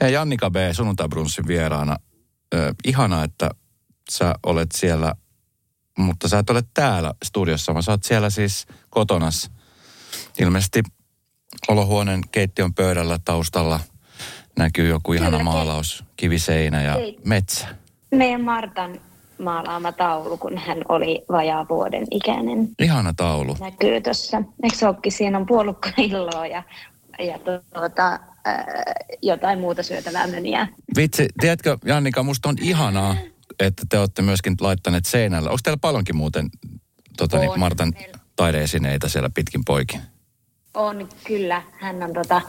Hei Jannika B. sunnuntai vieraana. Ö, ihana, että sä olet siellä, mutta sä et ole täällä studiossa, vaan sä oot siellä siis kotonas. Ilmeisesti olohuoneen keittiön pöydällä taustalla näkyy joku ihana Kyllä, maalaus, kiviseinä ja Ei. metsä. Meidän Martan maalaama taulu, kun hän oli vajaa vuoden ikäinen. Ihana taulu. Näkyy tuossa. Eikö se olekin? Siinä on puolukkailloa ja, ja tuota, ää, jotain muuta syötävää möniä. Vitsi, tiedätkö Jannika, musta on ihanaa, että te olette myöskin laittaneet seinällä. Onko teillä paljonkin muuten tota, niin. Martan Meillä- taideesineitä siellä pitkin poikin? On kyllä. Hän on, tota,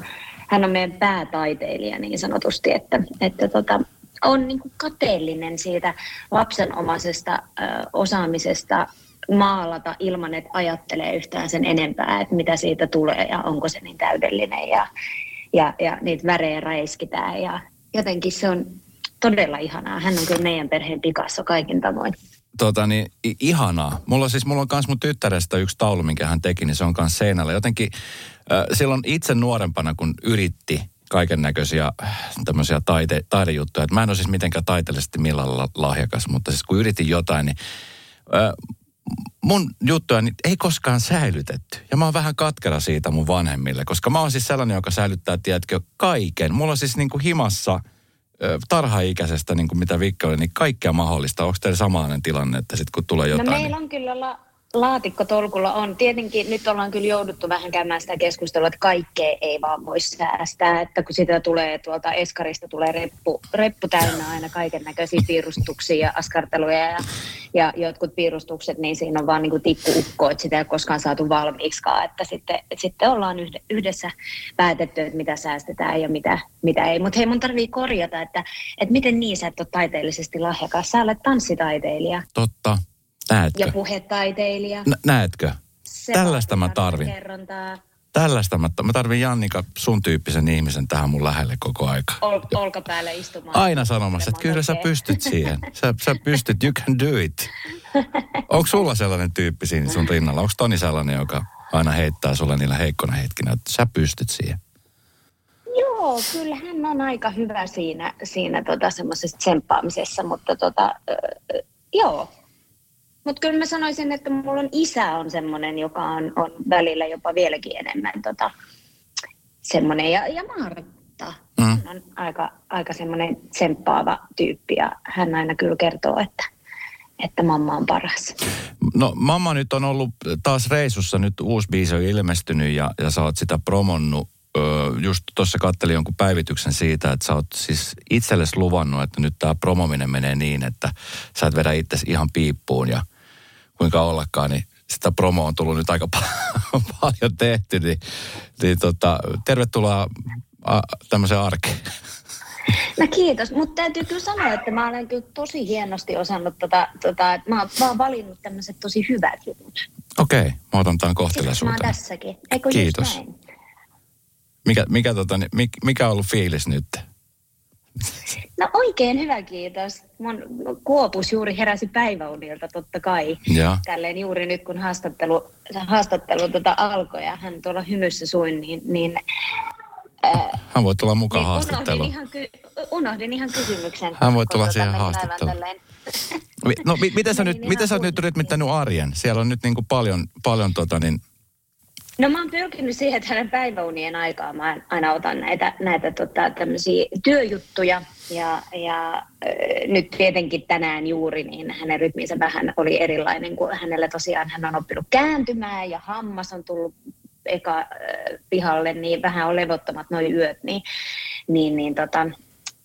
hän on meidän päätaiteilija niin sanotusti, että, että tota, on niin kuin kateellinen siitä lapsenomaisesta ö, osaamisesta maalata ilman, että ajattelee yhtään sen enempää, että mitä siitä tulee ja onko se niin täydellinen ja, ja, ja niitä värejä räiskitään ja jotenkin se on todella ihanaa. Hän on kyllä meidän perheen Picasso kaikin tavoin. Tota niin, ihanaa. Mulla siis, mulla on kans mun tyttärestä yksi taulu, minkä hän teki, niin se on kans seinällä. Jotenkin äh, silloin itse nuorempana, kun yritti kaiken näköisiä tämmöisiä taite, taidejuttuja. Et mä en ole siis mitenkään taiteellisesti millään la- lahjakas, mutta siis kun yritin jotain, niin äh, mun juttuja niin ei koskaan säilytetty. Ja mä oon vähän katkera siitä mun vanhemmille, koska mä oon siis sellainen, joka säilyttää, tiedätkö, kaiken. Mulla on siis niin kuin himassa tarhaikäisestä, niin kuin mitä Vikki oli, niin kaikkea mahdollista. Onko teillä samanlainen tilanne, että sitten kun tulee jotain... No niin... meillä on kyllä la- laatikkotolkulla on. Tietenkin nyt ollaan kyllä jouduttu vähän käymään sitä keskustelua, että kaikkea ei vaan voi säästää. Että kun sitä tulee tuolta Eskarista tulee reppu, reppu täynnä aina kaiken näköisiä piirustuksia ja askarteluja ja, ja jotkut piirustukset, niin siinä on vaan niin kuin tikkuukko, että sitä ei koskaan saatu valmiiksikaan. Että sitten, että sitten ollaan yhde- yhdessä päätetty, että mitä säästetään ja mitä, mitä ei. Mutta hei, mun tarvii korjata, että, että miten niin sä et ole taiteellisesti lahjakas. Sä olet tanssitaiteilija Totta. Näetkö? ja puhetaiteilija. Nä- näetkö? Se tällaista mä tarvin. Kerrontaa. Tällaista mä, mä tarvin Jannika sun tyyppisen ihmisen tähän mun lähelle koko aika. Ol, olkapäälle istumaan. Aina sanomassa, että kyllä sä pystyt siihen. Sä, sä pystyt, you can do it. Onko sulla sellainen tyyppi siinä sun rinnalla? Onko Toni sellainen, joka aina heittää sulle niillä heikkona hetkinä, että sä pystyt siihen? Joo, kyllä hän on aika hyvä siinä, siinä tota, semmoisessa tsemppaamisessa, mutta tota, ö, joo. Mutta kyllä mä sanoisin, että mulla on isä on semmoinen, joka on, on välillä jopa vieläkin enemmän tota, semmoinen. Ja, ja Martta Mm. on aika, aika semmoinen tsemppaava tyyppi ja hän aina kyllä kertoo, että, että mamma on paras. No mamma nyt on ollut taas reissussa, nyt uusi biisi on ilmestynyt ja, ja sä oot sitä promonnut. Öö, just tuossa kattelin jonkun päivityksen siitä, että sä oot siis itsellesi luvannut, että nyt tämä promominen menee niin, että sä et vedä itsesi ihan piippuun ja kuinka ollakaan, niin sitä promo on tullut nyt aika pa- paljon tehty, niin, niin tota, tervetuloa a, tämmöiseen arkeen. No kiitos, mutta täytyy kyllä sanoa, että mä olen kyllä tosi hienosti osannut tota, tota että mä, oon- mä oon valinnut tämmöiset tosi hyvät jutut. Okei, okay, mä otan tämän Siis mä oon tässäkin. Eikö Kiitos. Mikä, mikä, tota, niin, mik- mikä on ollut fiilis nyt? No oikein hyvä, kiitos. Mun kuopus juuri heräsi päiväunilta totta kai. Ja. Tälleen juuri nyt kun haastattelu, haastattelu tota alkoi ja hän tuolla hymyssä suin, niin, niin, Hän voi tulla mukaan niin unohdin, haastatteluun. ihan ky- unohdin ihan kysymyksen. Hän voi tulla tota siihen haastatteluun. No mi- miten sä, Menin nyt, miten sä nyt rytmittänyt arjen? Siellä on nyt niin kuin paljon, paljon tota niin, No mä oon pyrkinyt siihen, että hänen päiväunien aikaa mä aina otan näitä, näitä tota, työjuttuja. Ja, ja äh, nyt tietenkin tänään juuri, niin hänen rytminsä vähän oli erilainen, kun hänellä tosiaan hän on oppinut kääntymään ja hammas on tullut eka äh, pihalle, niin vähän on levottomat noin yöt, niin, niin, niin tota,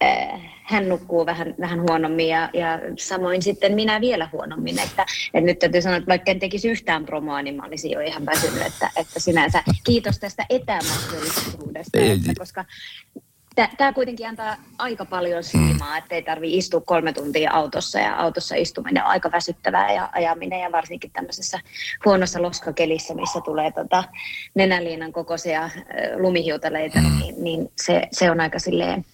äh, hän nukkuu vähän, vähän huonommin ja, ja samoin sitten minä vielä huonommin. Että, että nyt täytyy sanoa, että vaikka en tekisi yhtään promoa, niin mä olisin jo ihan väsynyt, että, että sinänsä kiitos tästä etämahdollisuudesta, että, koska Tämä kuitenkin antaa aika paljon siimaa, että ei tarvitse istua kolme tuntia autossa ja autossa istuminen on aika väsyttävää ja ajaminen ja varsinkin tämmöisessä huonossa loskakelissä, missä tulee tota nenäliinan kokoisia lumihiutaleita, niin, niin se, se on aika silleen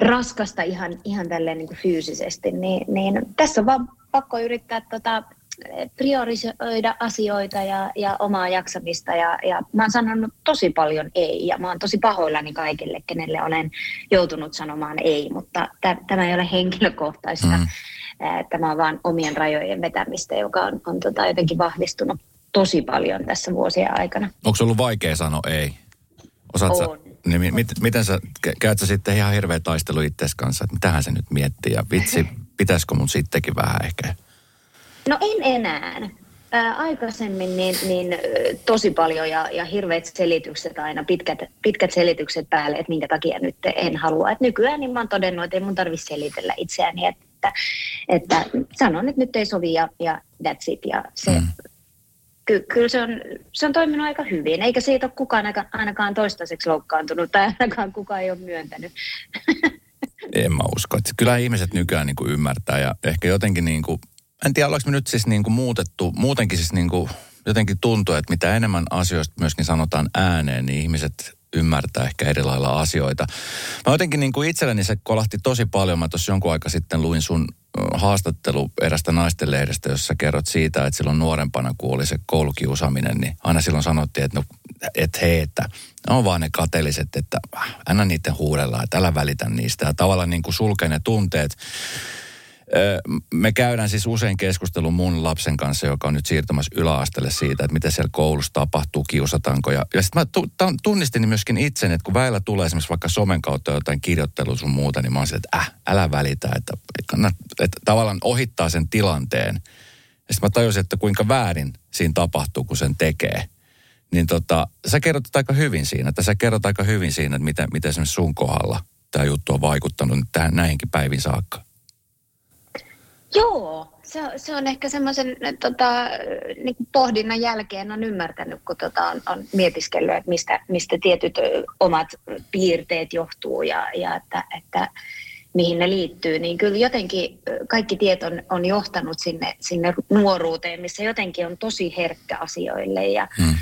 raskasta ihan, ihan tälleen niin kuin fyysisesti, niin, niin tässä on vaan pakko yrittää tota, priorisoida asioita ja, ja omaa jaksamista. Ja, ja mä oon sanonut tosi paljon ei ja mä oon tosi pahoillani kaikille, kenelle olen joutunut sanomaan ei, mutta t- tämä ei ole henkilökohtaista. Mm. Tämä on vaan omien rajojen vetämistä, joka on, on tota jotenkin vahvistunut tosi paljon tässä vuosien aikana. Onko se ollut vaikea sanoa ei? Osaat on. Sä, niin, mit, miten sä, käyt sä sitten ihan hirveä taistelu itses kanssa, että mitähän se nyt miettii ja vitsi, pitäisikö mun sittenkin vähän ehkä? No en enää. Ää, aikaisemmin niin, niin tosi paljon ja, ja hirveät selitykset aina, pitkät, pitkät selitykset päälle, että minkä takia nyt en halua. Et nykyään niin mä oon todennut, että ei mun tarvitse selitellä itseäni, että, että sanon, että nyt ei sovi ja, ja that's it. Ja se, mm ky, kyllä se on, se on toiminut aika hyvin, eikä siitä ole kukaan ainakaan toistaiseksi loukkaantunut tai ainakaan kukaan ei ole myöntänyt. En mä usko. Että kyllä ihmiset nykyään niin kuin ymmärtää ja ehkä jotenkin niin kuin, en tiedä ollaanko me nyt siis niin kuin muutettu, muutenkin siis niin kuin jotenkin tuntuu, että mitä enemmän asioista myöskin sanotaan ääneen, niin ihmiset ymmärtää ehkä eri lailla asioita. Mä jotenkin niin kuin itselleni se kolahti tosi paljon. Mä tuossa jonkun aika sitten luin sun haastattelu erästä naisten lehdestä, jossa kerrot siitä, että silloin nuorempana, kun oli se koulukiusaaminen, niin aina silloin sanottiin, että, no, että hei, että on vaan ne kateelliset, että anna niiden huudella, että älä välitä niistä. Ja tavallaan niin kuin sulkee ne tunteet me käydään siis usein keskustelun mun lapsen kanssa, joka on nyt siirtymässä yläasteelle siitä, että mitä siellä koulussa tapahtuu, kiusataanko. Ja, ja sitten mä tunnistin myöskin itsen, että kun väillä tulee esimerkiksi vaikka somen kautta jotain kirjoittelua sun muuta, niin mä oon että äh, älä välitä, että, että, että tavallaan ohittaa sen tilanteen. Ja sitten mä tajusin, että kuinka väärin siinä tapahtuu, kun sen tekee. Niin tota, sä kerrot aika hyvin siinä, että sä kerrot aika hyvin siinä, että miten, miten esimerkiksi sun kohdalla tämä juttu on vaikuttanut tähän näihinkin päivin saakka. Joo, se, se on ehkä semmoisen tota, niin pohdinnan jälkeen on ymmärtänyt, kun tota, on, on mietiskellyt, että mistä, mistä tietyt omat piirteet johtuu ja, ja että, että mihin ne liittyy, niin kyllä jotenkin kaikki tieto on, on johtanut sinne, sinne nuoruuteen, missä jotenkin on tosi herkkä asioille ja, hmm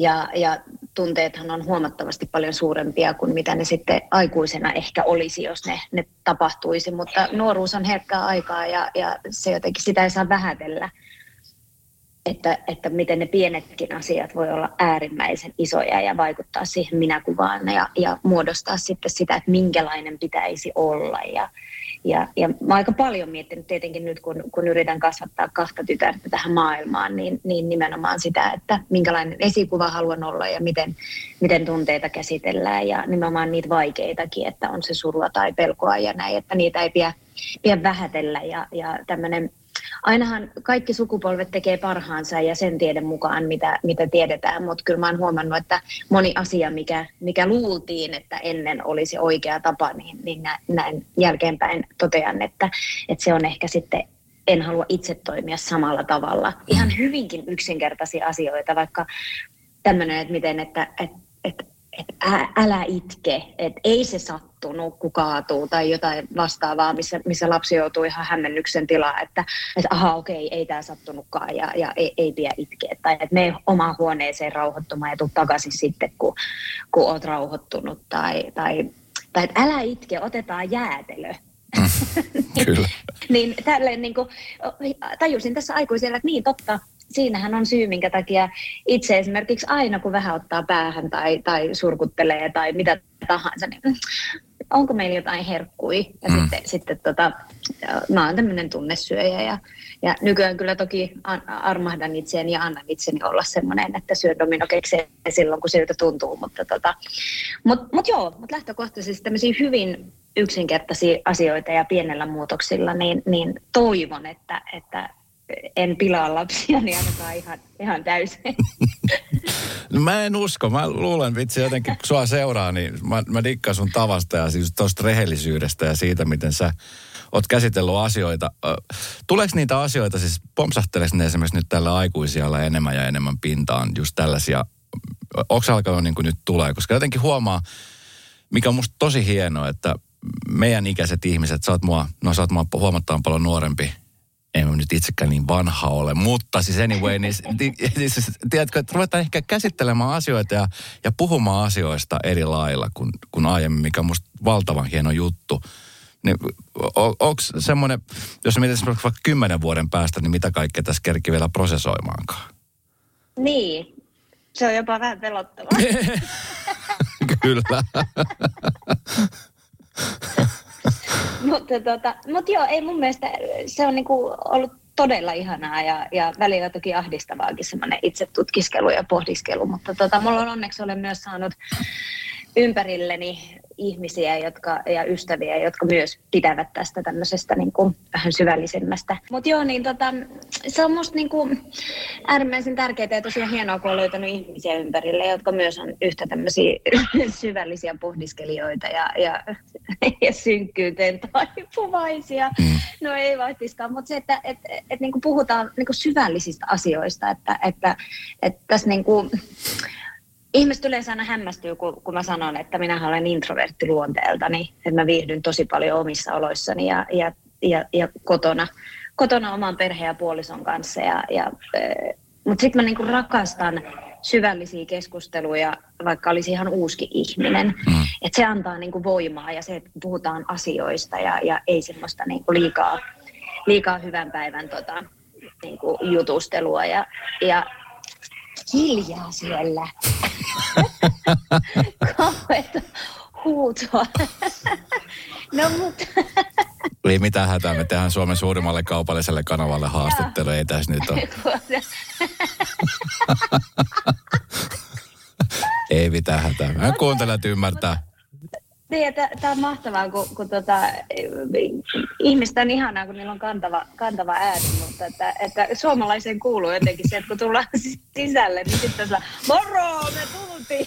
ja, ja tunteethan on huomattavasti paljon suurempia kuin mitä ne sitten aikuisena ehkä olisi, jos ne, ne tapahtuisi. Mutta nuoruus on herkkää aikaa ja, ja se jotenkin sitä ei saa vähätellä, että, että miten ne pienetkin asiat voi olla äärimmäisen isoja ja vaikuttaa siihen minäkuvaan ja, ja muodostaa sitten sitä, että minkälainen pitäisi olla ja, ja, ja mä aika paljon miettinyt tietenkin nyt, kun, kun yritän kasvattaa kahta tytärtä tähän maailmaan, niin, niin nimenomaan sitä, että minkälainen esikuva haluan olla ja miten, miten tunteita käsitellään. Ja nimenomaan niitä vaikeitakin, että on se surua tai pelkoa ja näin, että niitä ei pidä, pidä vähätellä. Ja, ja tämmöinen ainahan kaikki sukupolvet tekee parhaansa ja sen tiedon mukaan, mitä, mitä tiedetään, mutta kyllä mä oon huomannut, että moni asia, mikä, mikä luultiin, että ennen olisi oikea tapa, niin, niin näin jälkeenpäin totean, että, että se on ehkä sitten en halua itse toimia samalla tavalla. Ihan hyvinkin yksinkertaisia asioita, vaikka tämmöinen, että miten, että, että, että että älä itke, että ei se sattunut, kun kaatuu tai jotain vastaavaa, missä, missä lapsi joutuu ihan hämmennyksen tilaan, että, että aha okei, ei tämä sattunutkaan ja, ja ei, ei pidä itkeä. Tai että mene omaan huoneeseen rauhoittumaan ja tuu takaisin sitten, kun, kun oot rauhoittunut. Tai, tai, tai että älä itke, otetaan jäätelö. Kyllä. niin tälleen niin kuin, tajusin tässä aikuisella, että niin totta, siinähän on syy, minkä takia itse esimerkiksi aina kun vähän ottaa päähän tai, tai surkuttelee tai mitä tahansa, niin onko meillä jotain herkkui. Ja mm. sitten, sitten tota, mä oon tämmöinen tunnesyöjä ja, ja nykyään kyllä toki armahdan itseäni ja annan itseni olla semmoinen, että syö dominokekseen silloin, kun siltä tuntuu. Mutta tota, mut, mut joo, mutta lähtökohtaisesti tämmöisiä hyvin yksinkertaisia asioita ja pienellä muutoksilla, niin, niin toivon, että, että en pilaa lapsia, niin ainakaan ihan, ihan täysin. No mä en usko. Mä luulen vitsi jotenkin, kun sua seuraa, niin mä, mä dikkaan sun tavasta ja siis tuosta rehellisyydestä ja siitä, miten sä oot käsitellyt asioita. Tuleeko niitä asioita, siis pompsahteleeko ne esimerkiksi nyt tällä aikuisilla enemmän ja enemmän pintaan, just tällaisia, onko alkanut niin kuin nyt tulee? Koska jotenkin huomaa, mikä on musta tosi hienoa, että meidän ikäiset ihmiset, sä oot mua, no sä oot mua huomattavan paljon nuorempi en mä nyt itsekään niin vanha ole, mutta siis anyway, niin, niin, niin siis, tiedätkö, että ruvetaan ehkä käsittelemään asioita ja, ja puhumaan asioista eri lailla kuin, kuin aiemmin, mikä on musta valtavan hieno juttu. Niin, on, onko semmoinen, jos mietit vaikka kymmenen vuoden päästä, niin mitä kaikkea tässä kerki vielä prosessoimaankaan? Niin, se on jopa vähän pelottavaa. Kyllä. mutta, tota, mutta joo, ei mun mielestä se on niinku ollut todella ihanaa ja, ja välillä toki ahdistavaakin semmoinen itse tutkiskelu ja pohdiskelu, mutta tota, mulla on onneksi olen myös saanut ympärilleni ihmisiä jotka, ja ystäviä, jotka myös pitävät tästä tämmöisestä niin kuin, vähän syvällisemmästä. Mutta joo, niin tota, se on musta niin kuin, äärimmäisen tärkeää ja tosiaan hienoa, kun on löytänyt ihmisiä ympärille, jotka myös on yhtä tämmöisiä syvällisiä pohdiskelijoita ja, ja, ja synkkyyteen taipuvaisia. Mm. No ei vaihtiskaan, mutta se, että et, et, et, niin kuin puhutaan niin kuin syvällisistä asioista, että, että, että tässä niin kuin, Ihmiset yleensä aina hämmästyy, kun, kun mä sanon, että minä olen introvertti luonteeltani, että mä viihdyn tosi paljon omissa oloissani ja, ja, ja, ja kotona, kotona oman perheen ja puolison kanssa. Ja, ja, mutta sitten mä niinku rakastan syvällisiä keskusteluja, vaikka olisi ihan uusikin ihminen. Mm. Että se antaa niinku voimaa ja se, että puhutaan asioista ja, ja ei semmoista niinku liikaa, liikaa hyvän päivän tota, niinku jutustelua. Ja, ja hiljaa siellä. Kauheeta huutoa. no mutta... Ei mitään hätää, me tehdään Suomen suurimmalle kaupalliselle kanavalle haastattelu, ei tässä nyt ole. ei mitään hätää. Mä kuuntelen, että ymmärtää. Niin, tämä on mahtavaa, kun, kun tota, ihmistä on ihanaa, kun niillä on kantava, kantava ääni, mutta että, että suomalaiseen kuuluu jotenkin se, että kun tullaan sisälle, niin sitten on moro, me tultiin.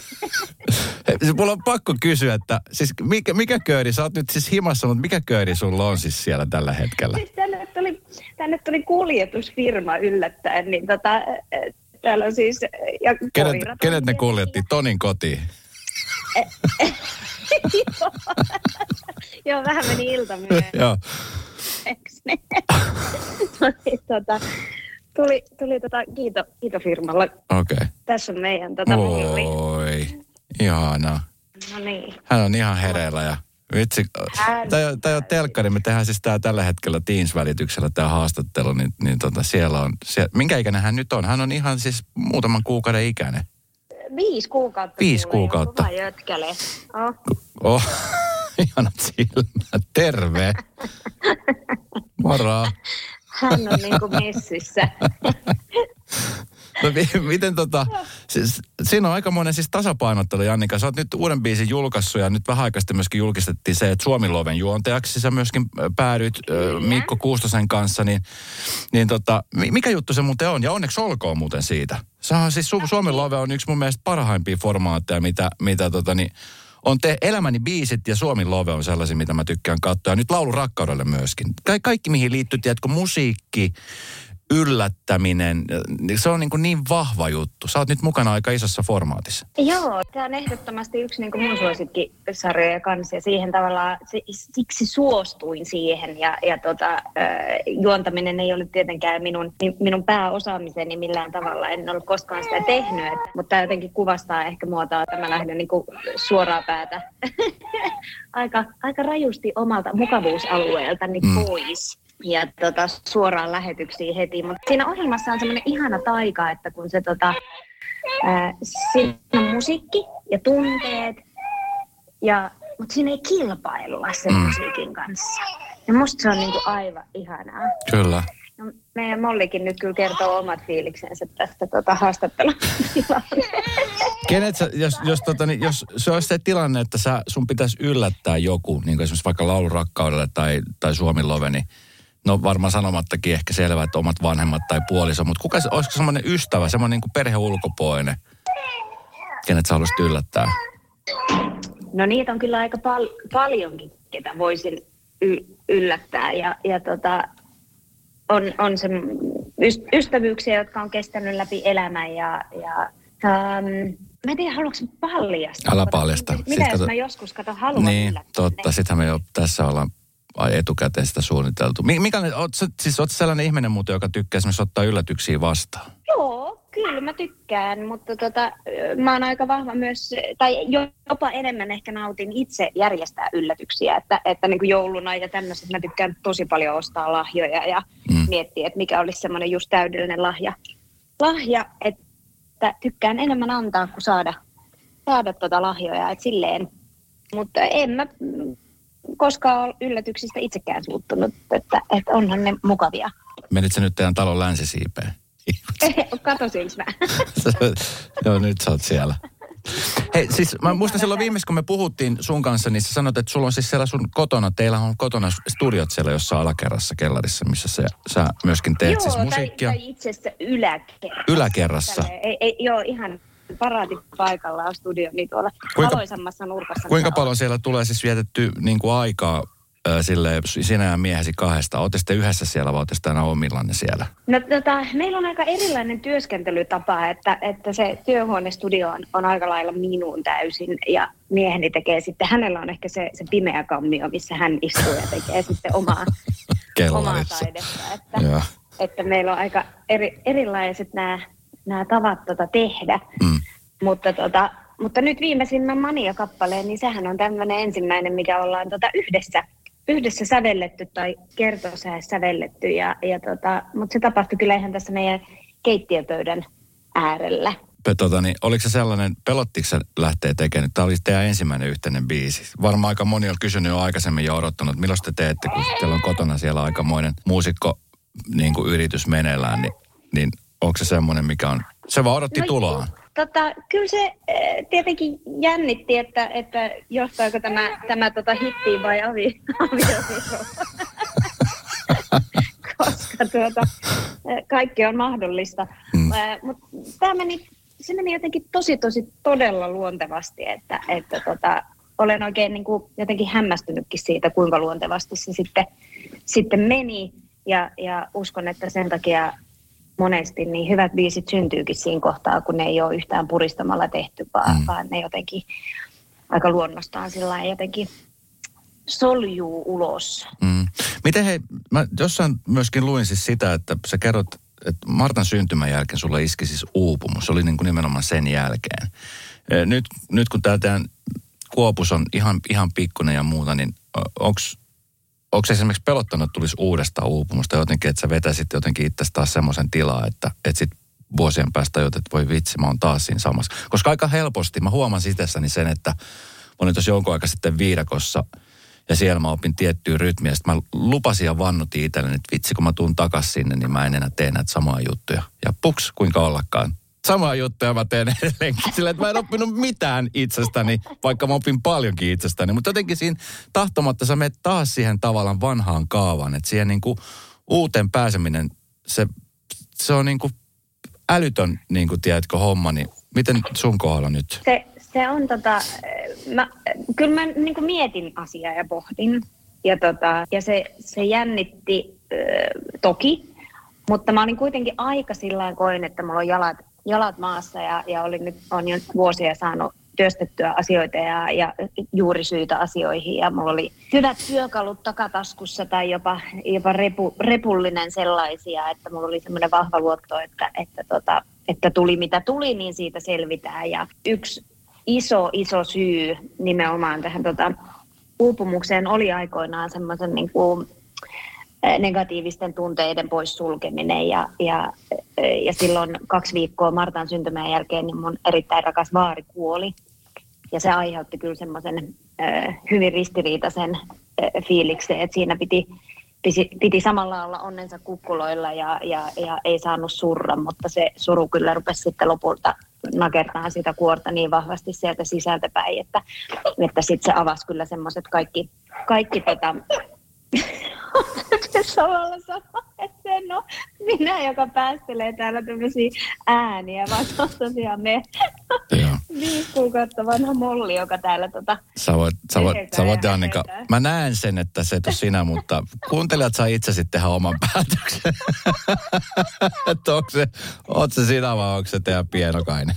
Mulla on pakko kysyä, että siis mikä, mikä kööri, sä oot nyt siis himassa, mutta mikä kööri sulla on siis siellä tällä hetkellä? Siis tänne tuli, tänne tuli kuljetusfirma yllättäen, niin tota, täällä on siis... Ja kenet, kenet ne kuljetti? Tonin kotiin? Joo, vähän meni ilta myöhemmin. Joo. tuli, tota, tuli, tuli tota, kiito, kiito firmalle. Okei. Okay. Tässä on meidän tota, Oi, ihana. No niin. Hän on ihan hereillä ja vitsi. Tämä on telkkari, me tehdään siis tää tällä hetkellä Teams-välityksellä tämä haastattelu, niin, niin tota, siellä on, siellä, minkä ikäinen hän nyt on? Hän on ihan siis muutaman kuukauden ikäinen. Viisi kuukautta. Viisi kuukautta. Jötkäle. Oh. oh. Ihanat silmät. Terve. Moro. Hän on niin kuin messissä. No miten tota, siis, siinä on aikamoinen siis tasapainottelu, Jannika. Sä oot nyt uuden biisin julkaissut ja nyt vähän aikaa myöskin julkistettiin se, että Suomi Loven juontajaksi sä myöskin päädyit Kyllä. Mikko Kuustosen kanssa. Niin, niin tota, mikä juttu se muuten on? Ja onneksi olkoon muuten siitä. Sehän siis Su- Suomen Love on yksi mun mielestä parhaimpia formaatteja, mitä, mitä tota, niin, on te elämäni biisit ja Suomi Love on sellaisia, mitä mä tykkään katsoa. Ja nyt laulu rakkaudelle myöskin. Ka- kaikki mihin liittyy, tiedätkö, musiikki, yllättäminen, niin se on niin, kuin niin vahva juttu. Sä oot nyt mukana aika isossa formaatissa. Joo, tämä on ehdottomasti yksi niin kuin mun suosikkisarjoja kanssa ja siihen tavallaan, siksi suostuin siihen ja, ja tota, juontaminen ei ole tietenkään minun, minun pääosaamiseni millään tavalla, en ole koskaan sitä tehnyt, että, mutta tämä jotenkin kuvastaa ehkä muotoa, että mä lähden niin kuin suoraa päätä aika, aika rajusti omalta mukavuusalueeltani mm. pois ja tota, suoraan lähetyksiin heti. Mutta siinä ohjelmassa on semmoinen ihana taika, että kun se tota, ää, siinä on musiikki ja tunteet, ja, mutta siinä ei kilpailla sen mm. musiikin kanssa. Ja musta se on niinku aivan ihanaa. Kyllä. No, meidän Mollikin nyt kyllä kertoo omat fiiliksensä tästä tota. Kenet sä, jos, jos, tota, niin, jos se olisi se tilanne, että sä, sun pitäisi yllättää joku, niin kuin esimerkiksi vaikka laulurakkaudelle tai, tai Suomi Love, niin no varmaan sanomattakin ehkä selvää, että omat vanhemmat tai puoliso, mutta kuka, olisiko semmoinen ystävä, semmoinen niin perheulkopuolinen, kenet sä haluaisit yllättää? No niitä on kyllä aika pal- paljonkin, ketä voisin y- yllättää ja, ja tota, on, on se ystävyyksiä, jotka on kestänyt läpi elämän ja, ja um, Mä en tiedä, haluatko paljastaa? Älä paljasta. Mitä Sitten jos kato... mä joskus kato haluan Niin, yllättää totta. Sittenhän me jo tässä ollaan ai etukäteen sitä suunniteltu. Mikä, oot, siis oot sellainen ihminen muuten, joka tykkää esimerkiksi ottaa yllätyksiä vastaan? Joo, kyllä mä tykkään, mutta tota, mä oon aika vahva myös, tai jopa enemmän ehkä nautin itse järjestää yllätyksiä, että, että niin kuin jouluna ja tämmöiset mä tykkään tosi paljon ostaa lahjoja ja mm. miettiä, että mikä olisi semmoinen just täydellinen lahja, lahja että tykkään enemmän antaa kuin saada, saada tota lahjoja, että silleen, mutta en mä koskaan ole yllätyksistä itsekään suuttunut, että, että onhan ne mukavia. Menitkö nyt teidän talon länsisiipeen? Katosinko mä? Joo, nyt sä oot siellä. Hei, siis mä muistan silloin viimeis, kun me puhuttiin sun kanssa, niin sä sanoit, että sulla on siis siellä sun kotona, teillä on kotona studiot siellä jossain alakerrassa kellarissa, missä sä, sä myöskin teet joo, siis musiikkia. Tai, tai itse asiassa yläkerrassa. Yläkerrassa? ei, ei, joo, ihan paraatipaikalla on studio, niin tuolla kuinka, valoisammassa nurkassa. Kuinka paljon siellä tulee siis vietetty niin kuin aikaa sille sinä ja miehesi kahdesta? Olette sitten yhdessä siellä vai olette aina omillanne siellä? No tota, meillä on aika erilainen työskentelytapa, että, että se työhuonestudio on, on aika lailla minun täysin ja mieheni tekee sitten, hänellä on ehkä se, se pimeä kammio, missä hän istuu ja tekee sitten omaa, omaa taidetta. Että, että meillä on aika eri, erilaiset nämä, nämä tavat tota tehdä. Mm. Mutta, tota, mutta nyt viimeisimmän Mania-kappaleen, niin sehän on tämmöinen ensimmäinen, mikä ollaan tota yhdessä yhdessä sävelletty tai kertosää sävelletty, ja, ja tota, mutta se tapahtui kyllä ihan tässä meidän keittiöpöydän äärellä. Tota, niin, oliko se sellainen, pelottiko se lähtee tekemään? Tämä oli teidän ensimmäinen yhteinen biisi. Varmaan aika moni on kysynyt jo aikaisemmin ja odottanut, milloin te teette, kun teillä on kotona siellä aikamoinen muusikko niin kuin yritys meneillään, niin, niin onko se semmoinen, mikä on, se vaan odotti no, tuloaan? Tota, kyllä se äh, tietenkin jännitti, että, että johtaako tämä, tämä tota hittiin vai avi. Koska tuota, kaikki on mahdollista. Mm. Äh, Mutta tämä meni, se meni jotenkin tosi tosi todella luontevasti, että, että tota, olen oikein niin kuin jotenkin hämmästynytkin siitä, kuinka luontevasti se sitten, sitten meni. Ja, ja uskon, että sen takia monesti niin hyvät biisit syntyykin siinä kohtaa, kun ne ei ole yhtään puristamalla tehty, vaan, mm. vaan ne jotenkin aika luonnostaan sillä jotenkin soljuu ulos. Mm. Miten hei, mä jossain myöskin luin siis sitä, että sä kerrot, että Martan syntymän jälkeen sulla iski siis uupumus. Se oli niin kuin nimenomaan sen jälkeen. Nyt, nyt kun tämä kuopus on ihan, ihan pikkunen ja muuta, niin onko onko se esimerkiksi pelottanut, että tulisi uudestaan uupumusta jotenkin, että sä vetäisit jotenkin itse taas semmoisen tilaa, että, että sit vuosien päästä jo, että voi vitsi, mä oon taas siinä samassa. Koska aika helposti, mä huomaan itsessäni sen, että mä olin tuossa jonkun aika sitten viidakossa ja siellä mä opin tiettyä rytmiä. Sitten mä lupasin ja vannutin itselleni, että vitsi kun mä tuun takas sinne, niin mä en enää tee näitä samaa juttuja. Ja puks, kuinka ollakaan samaa juttuja mä teen edelleenkin. Sillä, että mä en oppinut mitään itsestäni, vaikka mä opin paljonkin itsestäni. Mutta jotenkin siinä tahtomatta sä menet taas siihen tavallaan vanhaan kaavaan. Että siihen niin uuteen pääseminen, se, se on niin älytön, niin tiedätkö, homma. Niin miten sun kohdalla nyt? Se, se on tota, mä, kyllä mä niin mietin asiaa ja pohdin. Ja, tota, ja se, se jännitti äh, toki, mutta mä olin kuitenkin aika sillä koin, että mulla on jalat jalat maassa ja, ja olin nyt, on jo vuosia saanut työstettyä asioita ja, ja juurisyitä asioihin. Ja mulla oli hyvät työkalut takataskussa tai jopa, jopa repu, repullinen sellaisia, että mulla oli semmoinen vahva luotto, että, että, tota, että tuli mitä tuli, niin siitä selvitään. Ja yksi iso, iso syy nimenomaan tähän tota, uupumukseen oli aikoinaan semmoisen niin kuin negatiivisten tunteiden pois sulkeminen ja, ja, ja silloin kaksi viikkoa Martan syntymän jälkeen niin mun erittäin rakas vaari kuoli. Ja se aiheutti kyllä semmoisen hyvin ristiriitaisen fiiliksen, että siinä piti, piti, piti samalla olla onnensa kukkuloilla ja, ja, ja ei saanut surra, mutta se suru kyllä rupesi sitten lopulta nakertaa sitä kuorta niin vahvasti sieltä sisältä päin, että, että sitten se avasi kyllä semmoiset kaikki, kaikki tota, samalla sanoa, että sen on minä, joka päästelee täällä tämmöisiä ääniä, vaan se on tosiaan me viisi kuukautta vanha molli, joka täällä tota Sä voit, sä voit, sä voit Annika, mä näen sen, että se et sinä, mutta kuuntelijat saa itse sitten tehdä oman päätöksen. että onko se, oot se sinä vai onko se teidän pienokainen?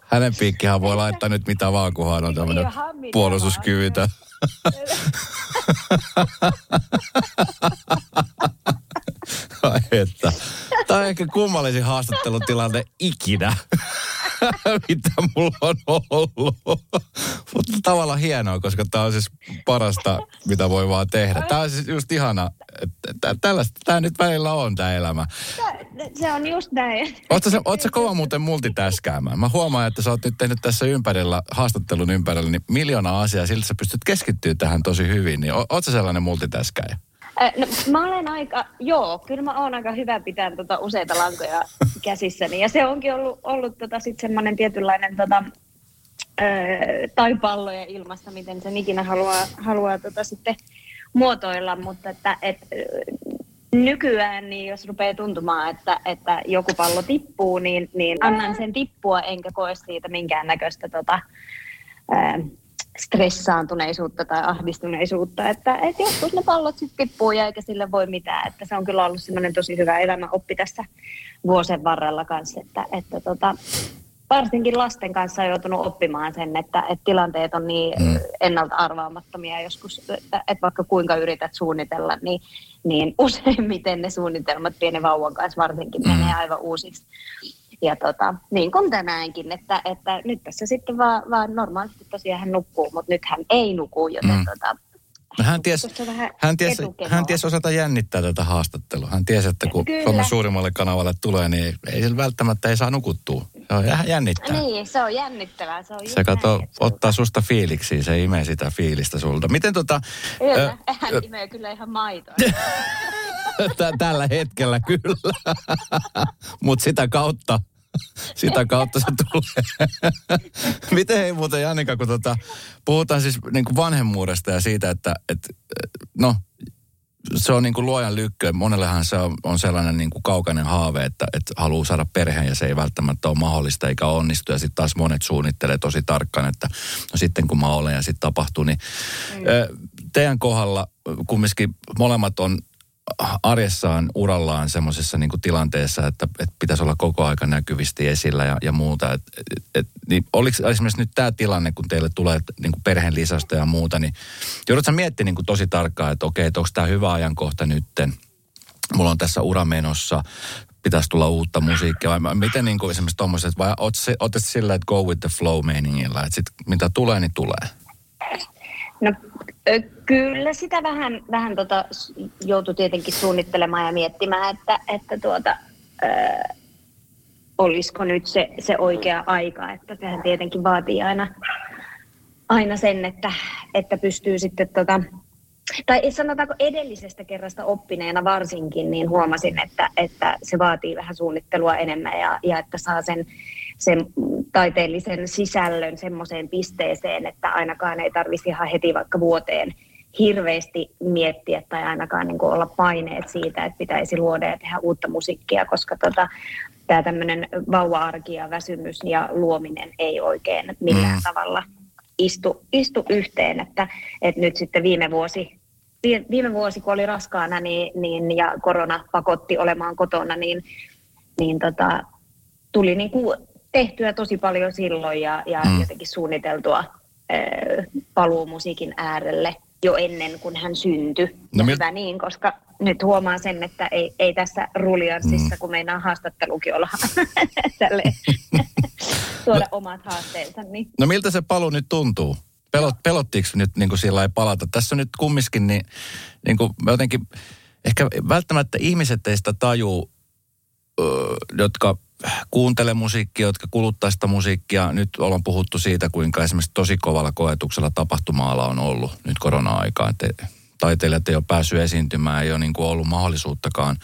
Hänen piikkihan voi laittaa nyt mitä vaan, kunhan on tämmöinen puolustuskyvytön. Että. Tämä on ehkä kummallisin haastattelutilanne ikinä, mitä mulla on ollut. Mutta tavallaan hienoa, koska tämä on siis parasta, mitä voi vaan tehdä. Tämä on siis just ihana, tällaista tämä nyt välillä on tämä elämä. Se on just näin. Oletko sä, kova muuten multitäskäämään? Mä huomaan, että sä oot nyt tehnyt tässä ympärillä, haastattelun ympärillä, niin miljoona asiaa, siltä sä pystyt keskittyä tähän tosi hyvin. Niin ootko sellainen multitäskäjä? No, mä olen aika, joo, kyllä mä oon aika hyvä pitää tota useita lankoja käsissäni. Ja se onkin ollut, ollut tota sit semmoinen tietynlainen tota, tai palloja ilmassa, miten sen ikinä haluaa, haluaa tota sitten muotoilla, mutta että, et, nykyään, niin jos rupeaa tuntumaan, että, että joku pallo tippuu, niin, niin annan sen tippua, enkä koe siitä minkäännäköistä tota, ää, stressaantuneisuutta tai ahdistuneisuutta, että, että joskus ne pallot sitten tippuu ja eikä sille voi mitään, että se on kyllä ollut semmoinen tosi hyvä elämäoppi tässä vuosien varrella kanssa, että, että tota, varsinkin lasten kanssa on joutunut oppimaan sen, että, että tilanteet on niin mm. ennalta arvaamattomia joskus, että, että vaikka kuinka yrität suunnitella, niin, niin useimmiten ne suunnitelmat pienen vauvan kanssa varsinkin mm. menee aivan uusiksi. Ja tota, niin kuin tänäänkin, että, että nyt tässä sitten vaan, vaan normaalisti tosiaan hän nukkuu, mutta nyt hän ei nuku, joten mm. tota, No hän tiesi, hän, tiesi, hän tiesi osata jännittää tätä haastattelua. Hän tiesi, että kun Kyllä. Suomen suurimmalle kanavalle tulee, niin ei sillä välttämättä ei saa nukuttua. Se on jännittää. Niin, se on jännittävää. Se, on se kato, näin, ottaa susta fiiliksi, se imee sitä fiilistä sulta. Miten tota... Kyllä, äh, hän imee kyllä ihan maitoa. Tällä hetkellä kyllä. Mutta sitä kautta sitä kautta se tulee. Miten hei muuten Jannika, kun tota, puhutaan siis niin kuin vanhemmuudesta ja siitä, että et, no, se on niin kuin luojan lykkö. Monellehan se on, on sellainen niin kuin kaukainen haave, että, että haluaa saada perheen ja se ei välttämättä ole mahdollista eikä onnistu. Ja sitten taas monet suunnittelee tosi tarkkaan, että no sitten kun mä olen ja sitten tapahtuu. Niin, mm. Teidän kohdalla kumminkin molemmat on arjessaan, urallaan semmoisessa niin tilanteessa, että, että pitäisi olla koko aika näkyvisti esillä ja, ja muuta. Et, et, niin oliko esimerkiksi nyt tämä tilanne, kun teille tulee niin kuin perheen lisästä ja muuta, niin joudutko miettimään niin kuin tosi tarkkaan, että okei, että onko tämä hyvä ajankohta nytten? Mulla on tässä ura menossa, pitäisi tulla uutta musiikkia, vai miten niin kuin esimerkiksi tuommoiset, vai oot sillä, että go with the flow meiningillä, että sit mitä tulee, niin tulee? No Kyllä sitä vähän, vähän tota, joutui tietenkin suunnittelemaan ja miettimään, että, että tuota, ö, olisiko nyt se, se oikea aika. Että sehän tietenkin vaatii aina, aina sen, että, että pystyy sitten tota, tai sanotaanko edellisestä kerrasta oppineena varsinkin, niin huomasin, että, että se vaatii vähän suunnittelua enemmän ja, ja että saa sen, sen taiteellisen sisällön semmoiseen pisteeseen, että ainakaan ei tarvitsisi ihan heti vaikka vuoteen hirveästi miettiä tai ainakaan niin olla paineet siitä, että pitäisi luoda ja tehdä uutta musiikkia, koska tota, tämä tämmöinen vauva-arki ja väsymys ja luominen ei oikein millään mm. tavalla istu, istu yhteen, että, että nyt sitten viime vuosi, viime vuosi kun oli raskaana niin, niin, ja korona pakotti olemaan kotona, niin, niin tota, tuli niin kuin tehtyä tosi paljon silloin ja, ja mm. jotenkin suunniteltua paluu musiikin äärelle jo ennen kuin hän syntyi. No, Hyvä niin, koska nyt huomaan sen, että ei, ei tässä rulianssissa, mm. kun meinaa haastattelukin olla tälle tuoda no, omat haasteensa. Niin. No miltä se palu nyt tuntuu? Pelot, pelottiinko nyt niin kuin sillä ei palata? Tässä nyt kumminkin, niin, niin kuin jotenkin, ehkä välttämättä ihmiset ei sitä tajuu, jotka kuuntele musiikkia, jotka kuluttaa sitä musiikkia. Nyt ollaan puhuttu siitä, kuinka esimerkiksi tosi kovalla koetuksella tapahtuma-ala on ollut nyt korona-aikaa. Että taiteilijat ei ole päässyt esiintymään, ei ole niin kuin ollut mahdollisuuttakaan.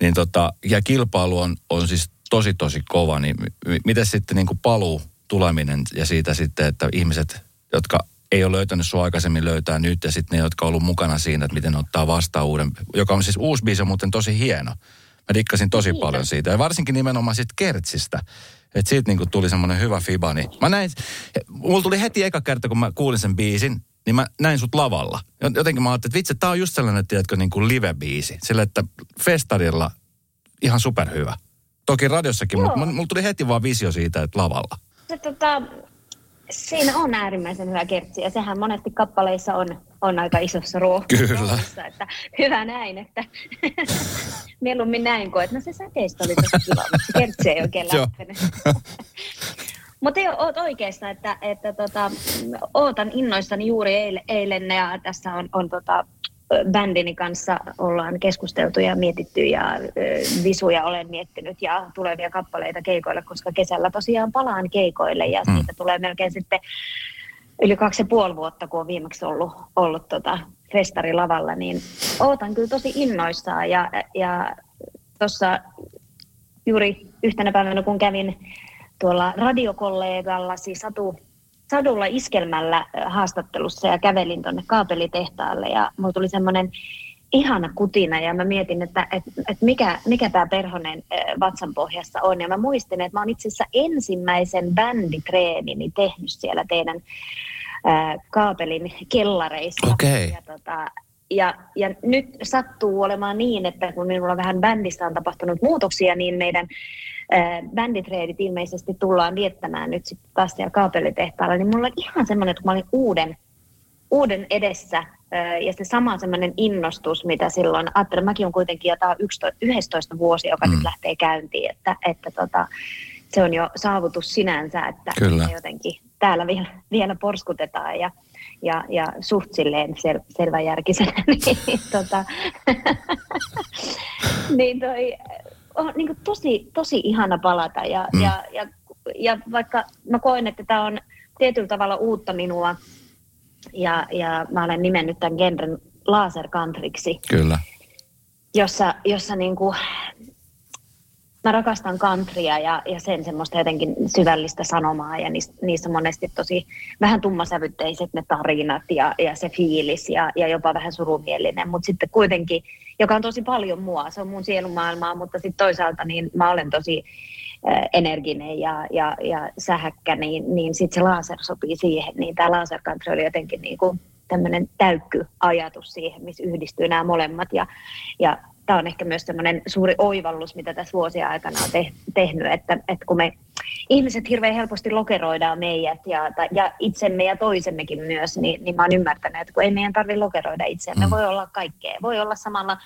Niin tota, ja kilpailu on, on siis tosi tosi kova, niin miten sitten niin kuin paluu tuleminen ja siitä sitten, että ihmiset, jotka ei ole löytänyt sua aikaisemmin löytää nyt ja sitten ne, jotka on ollut mukana siinä, että miten ottaa vastaan uuden, joka on siis uusi biisi, muuten tosi hieno. Mä dikkasin tosi Kiitos. paljon siitä. Ja varsinkin nimenomaan siitä kertsistä. Että siitä niinku tuli semmoinen hyvä fiba. Niin mä näin, mulla tuli heti eka kerta, kun mä kuulin sen biisin, niin mä näin sut lavalla. Jotenkin mä ajattelin, että vitsi, tää on just sellainen, tiedätkö, niin kuin live-biisi. Sillä, että festarilla ihan superhyvä. Toki radiossakin, Joo. mutta mulla tuli heti vaan visio siitä, että lavalla. Se, tota, siinä on äärimmäisen hyvä kertsi ja sehän monesti kappaleissa on, on aika isossa roolissa, että hyvä näin, että mieluummin näin kuin, että no se säteistä oli tosi kiva, mutta se kertsi ei oikein lähtenyt. Mutta oot oikeassa, että, että tota, ootan innoissani juuri eilen, eilen ja tässä on, on tota, bändini kanssa ollaan keskusteltu ja mietitty ja visuja olen miettinyt ja tulevia kappaleita keikoille, koska kesällä tosiaan palaan keikoille ja mm. siitä tulee melkein sitten yli kaksi ja puoli vuotta, kun on viimeksi ollut, ollut tota festarilavalla, niin ootan kyllä tosi innoissaan. Ja, ja tuossa juuri yhtenä päivänä, kun kävin tuolla radiokollegallasi Satu, Sadulla iskelmällä haastattelussa ja kävelin tuonne kaapelitehtaalle ja mulla tuli semmoinen ihana kutina ja mä mietin, että, että, että mikä, mikä tämä perhonen vatsan pohjassa on. Ja mä muistin, että mä oon itse asiassa ensimmäisen bänditreenini tehnyt siellä teidän ää, kaapelin kellareissa. Okay. Ja, tota, ja, ja nyt sattuu olemaan niin, että kun minulla vähän bändissä on tapahtunut muutoksia, niin meidän bänditreidit ilmeisesti tullaan viettämään nyt sitten taas siellä kaapelitehtaalla, niin mulla oli ihan semmoinen, että kun mä olin uuden, uuden edessä ja se sama semmoinen innostus, mitä silloin, ajattelin, mäkin on kuitenkin jo tämä 11 vuosi, joka mm. nyt lähtee käyntiin, että, että tota, se on jo saavutus sinänsä, että Kyllä. jotenkin täällä vielä, vielä porskutetaan ja, ja, ja suht silleen sel, selväjärkisenä, niin, tota, niin toi, on niin kuin tosi, tosi ihana palata. Ja, mm. ja, ja, ja vaikka mä koen, että tämä on tietyllä tavalla uutta minua, ja, ja mä olen nimennyt tämän genren laserkantriksi. Kyllä. Jossa, jossa niin kuin, mä rakastan kantria ja, ja sen semmoista jotenkin syvällistä sanomaa ja niissä, niissä monesti tosi vähän tummasävytteiset ne tarinat ja, ja se fiilis ja, ja jopa vähän surumielinen, mutta sitten kuitenkin, joka on tosi paljon mua, se on mun sielumaailmaa, mutta sitten toisaalta niin mä olen tosi energinen ja, ja, ja sähäkkä, niin, niin sitten se laser sopii siihen, niin tämä laserkantri oli jotenkin niin kuin tämmöinen täykkyajatus siihen, missä yhdistyy nämä molemmat ja, ja tämä on ehkä myös semmoinen suuri oivallus, mitä tässä vuosien aikana on te- tehnyt, että, että kun me ihmiset hirveän helposti lokeroidaan meidät ja, ja itsemme ja toisemmekin myös, niin, niin mä oon ymmärtänyt, että kun ei meidän tarvitse lokeroida itseämme, mm. voi olla kaikkea. Voi olla samalla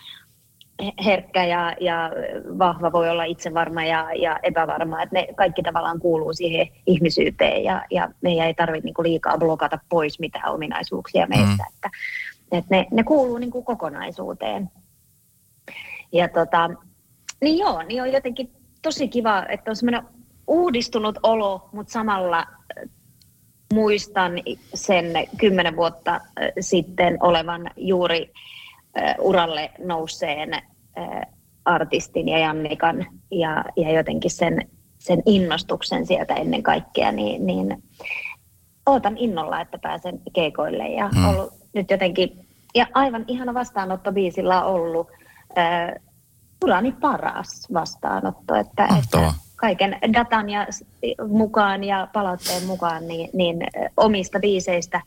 herkkä ja, ja vahva, voi olla itsevarma ja, ja epävarma, että ne kaikki tavallaan kuuluu siihen ihmisyyteen ja, ja meidän ei tarvitse niinku liikaa blokata pois mitään ominaisuuksia meistä, mm. että, että ne, ne kuuluu niinku kokonaisuuteen. Ja tota, niin joo, niin on jotenkin tosi kiva, että on semmoinen uudistunut olo, mutta samalla äh, muistan sen kymmenen vuotta äh, sitten olevan juuri uralle nouseen artistin ja Jannikan ja, ja jotenkin sen, sen innostuksen sieltä ennen kaikkea, niin, niin ootan innolla, että pääsen keikoille ja hmm. ollut nyt jotenkin, ja aivan ihana vastaanotto biisillä on ollut urani paras vastaanotto, että, että kaiken datan ja mukaan ja palautteen mukaan niin, niin omista biiseistä,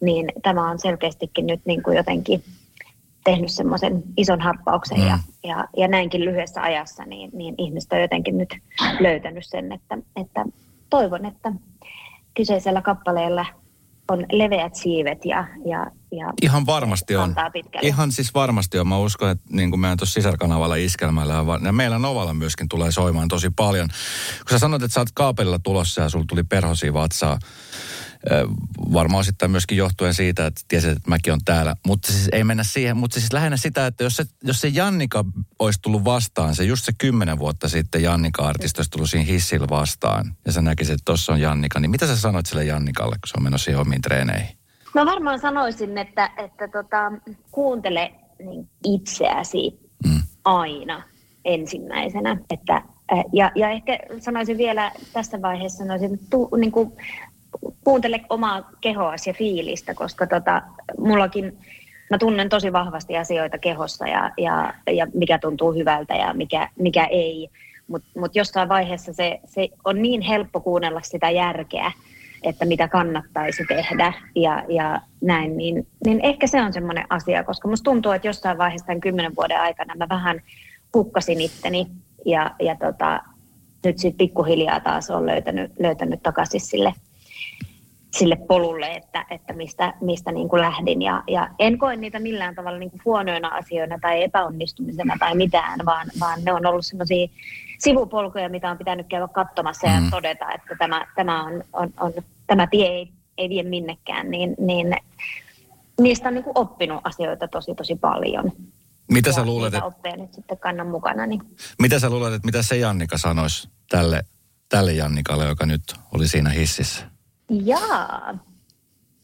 niin tämä on selkeästikin nyt niin kuin jotenkin tehnyt semmoisen ison harppauksen mm. ja, ja, ja näinkin lyhyessä ajassa, niin, niin ihmiset on jotenkin nyt löytänyt sen, että, että toivon, että kyseisellä kappaleella on leveät siivet ja, ja, ja Ihan varmasti on. Ihan siis varmasti on. Mä uskon, että niin kuin meidän tuossa sisarkanavalla iskelmällä ja meillä Novalla myöskin tulee soimaan tosi paljon. Kun sä sanoit, että sä oot kaapelilla tulossa ja sulla tuli perhosia vatsaa, varmaan osittain myöskin johtuen siitä, että tiesit, että mäkin on täällä. Mutta siis ei mennä siihen, mutta siis lähinnä sitä, että jos se, jos se Jannika olisi tullut vastaan, se just se kymmenen vuotta sitten Jannika-artisti olisi tullut siinä hissillä vastaan, ja sä näkisit, että tuossa on Jannika, niin mitä sä sanoit sille Jannikalle, kun se on menossa siihen omiin treeneihin? Mä varmaan sanoisin, että, että tota, kuuntele niin itseäsi mm. aina ensimmäisenä. Että, ja, ja ehkä sanoisin vielä tässä vaiheessa, sanoisin, tu, niin kuin, kuuntele omaa kehoasi ja fiilistä, koska tota, mullakin mä tunnen tosi vahvasti asioita kehossa ja, ja, ja mikä tuntuu hyvältä ja mikä, mikä ei. Mutta mut jossain vaiheessa se, se on niin helppo kuunnella sitä järkeä, että mitä kannattaisi tehdä ja, ja näin, niin, niin ehkä se on semmoinen asia, koska musta tuntuu, että jossain vaiheessa tämän kymmenen vuoden aikana mä vähän hukkasin itteni ja, ja tota, nyt sitten pikkuhiljaa taas on löytänyt, löytänyt takaisin sille sille polulle, että, että mistä, mistä niin kuin lähdin. Ja, ja en koe niitä millään tavalla niin kuin huonoina asioina tai epäonnistumisena tai mitään, vaan, vaan ne on ollut sellaisia sivupolkuja, mitä on pitänyt käydä katsomassa ja mm. todeta, että tämä, tämä, on, on, on, tämä tie ei, ei vie minnekään, niin, niin niistä on niin kuin oppinut asioita tosi tosi paljon. Mitä ja sä luulet, että... nyt sitten kannan mukana. Niin. Mitä sä luulet, että mitä se Jannika sanoisi tälle, tälle Jannikalle, joka nyt oli siinä hississä? Jaa,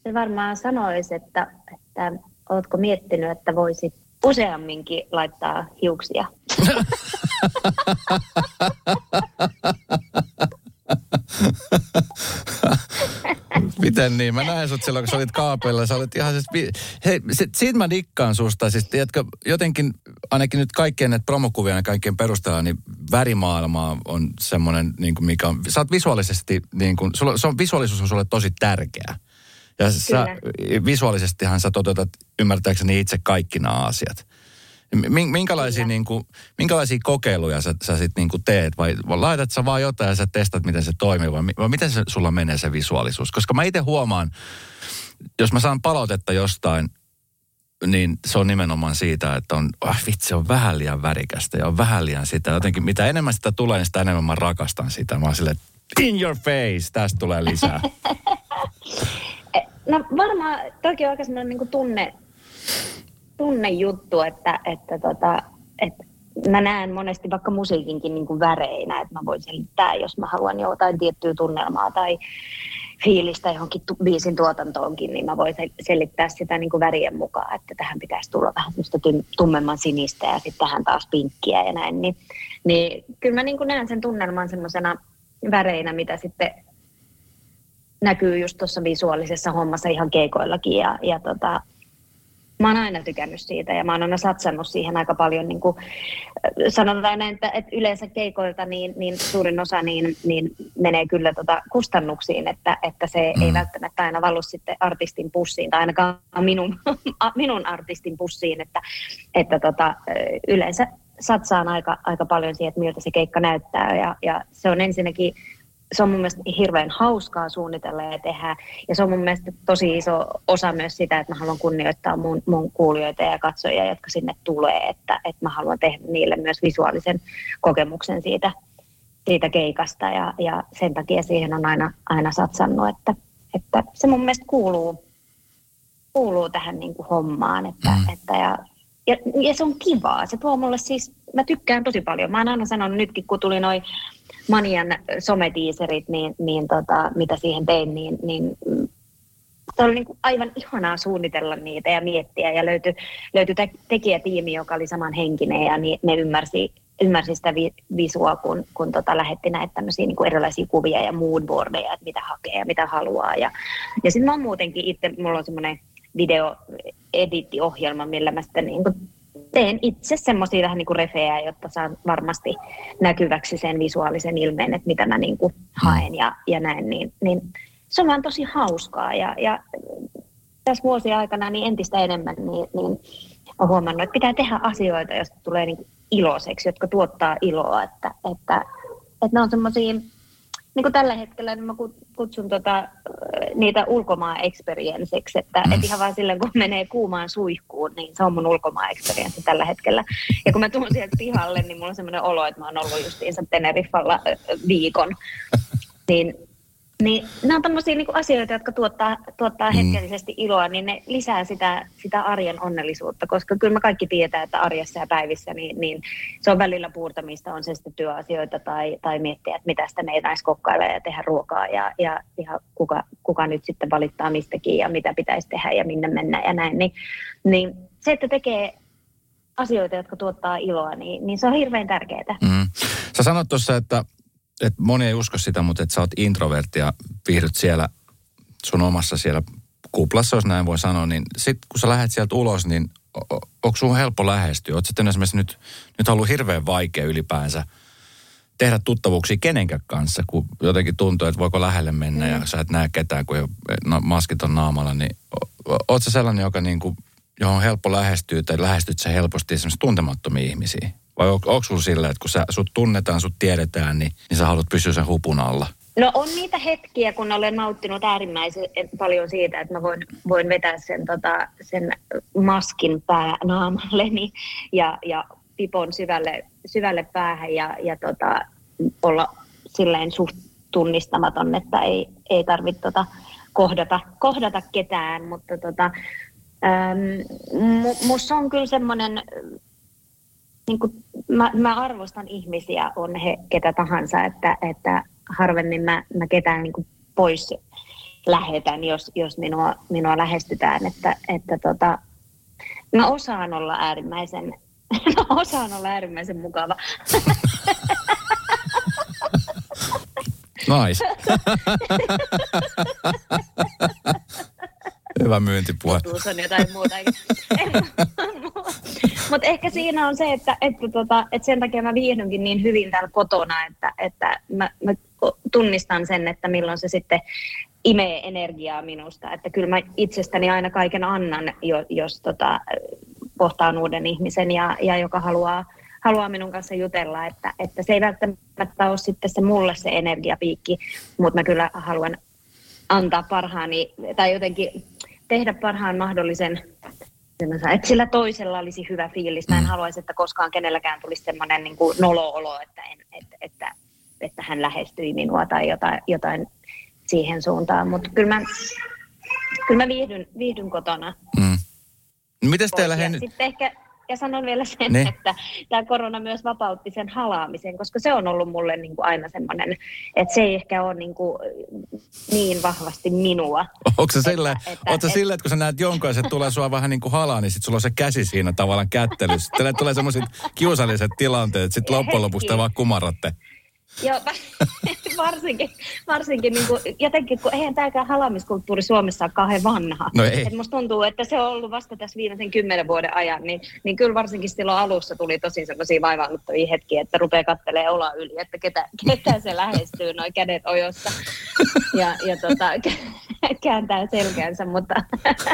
se varmaan sanoisi, että, että oletko miettinyt, että voisit useamminkin laittaa hiuksia. Miten niin? Mä näin sut silloin, kun sä olit kaapeilla. Sä olit ihan siis... Hei, sit, siitä mä dikkaan susta. Siis tiedätkö, jotenkin ainakin nyt kaikkien näitä promokuvia ja kaikkien perusteella, niin värimaailma on semmoinen, niin kuin mikä on... Sä oot visuaalisesti, niin kuin, sulla, se on, visuaalisuus on sulle tosi tärkeä. Ja sä, visuaalisestihan sä toteutat ymmärtääkseni itse kaikki nämä asiat. Minkälaisia, niin kuin, minkälaisia kokeiluja sä, sä sitten niin teet? Vai, vai laitat sä vaan jotain ja sä testat, miten se toimii? Vai, vai miten se, sulla menee se visuaalisuus? Koska mä itse huomaan, jos mä saan palautetta jostain, niin se on nimenomaan siitä, että on, oh, vitsi, on vähän liian värikästä ja on vähän liian sitä. Jotenkin mitä enemmän sitä tulee, niin sitä enemmän mä rakastan sitä. Mä oon silleen, in your face, tästä tulee lisää. no varmaan, toki on aika niin tunne, tunnejuttu, että, että, tota, että mä näen monesti vaikka musiikinkin niin kuin väreinä, että mä voin selittää, jos mä haluan jotain tiettyä tunnelmaa tai fiilistä johonkin tu- biisin tuotantoonkin, niin mä voin selittää sitä niin kuin värien mukaan, että tähän pitäisi tulla vähän tummemman sinistä ja sitten tähän taas pinkkiä ja näin. Niin, niin kyllä mä niin kuin näen sen tunnelman semmoisena väreinä, mitä sitten näkyy just tuossa visuaalisessa hommassa ihan keikoillakin ja, ja tota, mä oon aina tykännyt siitä ja mä oon aina satsannut siihen aika paljon. Niin kuin, sanotaan näin, että, että yleensä keikoilta niin, niin suurin osa niin, niin menee kyllä tota kustannuksiin, että, että se mm. ei välttämättä aina valu sitten artistin pussiin tai ainakaan minun, minun artistin pussiin, että, että tota, yleensä satsaan aika, aika paljon siihen, että miltä se keikka näyttää ja, ja se on ensinnäkin se on mun mielestä hirveän hauskaa suunnitella ja tehdä. Ja se on mun mielestä tosi iso osa myös sitä, että mä haluan kunnioittaa mun, mun kuulijoita ja katsojia, jotka sinne tulee. Että, että mä haluan tehdä niille myös visuaalisen kokemuksen siitä, siitä keikasta. Ja, ja sen takia siihen on aina, aina satsannut, että, että se mun mielestä kuuluu, kuuluu tähän niin kuin hommaan. Että, mm. että ja, ja, ja se on kivaa. Se tuo mulle siis, mä tykkään tosi paljon. Mä oon aina sanonut nytkin, kun tuli noin Manian sometiiserit, niin, niin tota, mitä siihen tein, niin, niin se oli niin kuin aivan ihanaa suunnitella niitä ja miettiä. Ja löytyi, löytyi tekijätiimi, joka oli samanhenkinen ja niin ne ymmärsi, ymmärsi sitä vi, visua, kun, kun tota lähetti näitä niin kuin erilaisia kuvia ja moodboardeja, että mitä hakee ja mitä haluaa. Ja, ja sitten mä muutenkin itse, mulla on semmoinen video-edittiohjelma, millä mä sitten niin kuin teen itse semmoisia vähän niin kuin refejä, jotta saan varmasti näkyväksi sen visuaalisen ilmeen, että mitä mä niin kuin haen ja, ja näin. Niin, niin se on vaan tosi hauskaa ja, ja tässä vuosien aikana niin entistä enemmän niin, niin olen huomannut, että pitää tehdä asioita, joista tulee niin iloiseksi, jotka tuottaa iloa, että, että, että ne on semmoisia niin kuin tällä hetkellä niin mä kutsun tota, niitä ulkomaan experienceiksi, että mm. et ihan vaan silleen kun menee kuumaan suihkuun, niin se on mun ulkomaan experience tällä hetkellä. Ja kun mä tuun sieltä pihalle, niin mulla on semmoinen olo, että mä oon ollut justiinsa Teneriffalla viikon. Niin niin nämä on tämmöisiä niin asioita, jotka tuottaa, tuottaa mm. hetkellisesti iloa, niin ne lisää sitä, sitä arjen onnellisuutta, koska kyllä me kaikki tietää, että arjessa ja päivissä, niin, niin se on välillä puurtamista, on se sitten työasioita tai, tai miettiä, että mitä sitä meidän kokkailla ja tehdä ruokaa ja, ja, ja kuka, kuka nyt sitten valittaa mistäkin ja mitä pitäisi tehdä ja minne mennä ja näin. Niin, niin se, että tekee asioita, jotka tuottaa iloa, niin, niin se on hirveän tärkeää. Mm. Sä sanot tuossa, että että moni ei usko sitä, mutta että sä oot introvertti ja viihdyt siellä sun omassa siellä kuplassa, jos näin voi sanoa, niin sitten kun sä lähdet sieltä ulos, niin onko sun helppo lähestyä? Oletko sitten esimerkiksi nyt, nyt ollut hirveän vaikea ylipäänsä tehdä tuttavuuksia kenenkään kanssa, kun jotenkin tuntuu, että voiko lähelle mennä mm. ja sä et näe ketään, kun no, maskit on naamalla, niin oot sä sellainen, joka niin kuin, johon on helppo lähestyä tai lähestyt sä helposti esimerkiksi tuntemattomia ihmisiä? Vai on, onko sulla sillä, että kun sä, sut tunnetaan, sut tiedetään, niin, niin sä haluat pysyä sen hupun alla? No on niitä hetkiä, kun olen nauttinut äärimmäisen paljon siitä, että mä voin, voin vetää sen, tota, sen maskin päänaamalleni ja, ja pipon syvälle, syvälle päähän ja, ja tota, olla silleen suht tunnistamaton, että ei, ei tarvitse tota kohdata, kohdata ketään, mutta tota, ähm, musta on kyllä semmoinen, niin kuin, mä, mä, arvostan ihmisiä, on he ketä tahansa, että, että harvemmin mä, mä ketään niin kuin pois lähetän, jos, jos minua, minua lähestytään, että, että tota, mä osaan olla äärimmäisen, mä osaan olla äärimmäisen mukava. Nice. Hyvä myyntipuhe. Tuus on jotain muuta. Mutta ehkä siinä on se, että, että, tota, että sen takia mä viihdynkin niin hyvin täällä kotona, että, että mä, mä tunnistan sen, että milloin se sitten imee energiaa minusta. Että kyllä mä itsestäni aina kaiken annan, jos, jos tota, kohtaan uuden ihmisen ja, ja joka haluaa haluaa minun kanssa jutella, että, että se ei välttämättä ole sitten se mulle se energiapiikki, mutta mä kyllä haluan antaa parhaani tai jotenkin tehdä parhaan mahdollisen että sillä toisella olisi hyvä fiilis. Mä en mm. haluaisi, että koskaan kenelläkään tulisi semmoinen niin kuin nolo-olo, että, en, että, että, että hän lähestyi minua tai jotain, jotain siihen suuntaan. Mutta kyllä mä, kyllä mä viihdyn, viihdyn kotona. Mm. Miten teillä he... Sitten ehkä, ja sanon vielä sen, ne. että tämä korona myös vapautti sen halaamisen, koska se on ollut mulle niin kuin aina semmoinen, että se ei ehkä ole niin, kuin niin vahvasti minua. Onko se silleen, että, että, että, että kun sä näet jonkun se tulee sua vähän niin kuin halaa, niin sitten sulla on se käsi siinä tavallaan kättelyssä. Tulee semmoiset kiusalliset tilanteet, sitten loppujen lopuksi te vaan kumaratte. Joo, varsinkin, varsinkin niin kuin, jotenkin, kun eihän tämäkään halamiskulttuuri Suomessa ole kauhean vanha. No ei. Et musta tuntuu, että se on ollut vasta tässä viimeisen kymmenen vuoden ajan, niin, niin kyllä varsinkin silloin alussa tuli tosi sellaisia vaivaannuttavia hetkiä, että rupeaa katselemaan ola yli, että ketä, ketä se lähestyy, noin kädet ojossa ja, ja tota, kääntää selkänsä, mutta,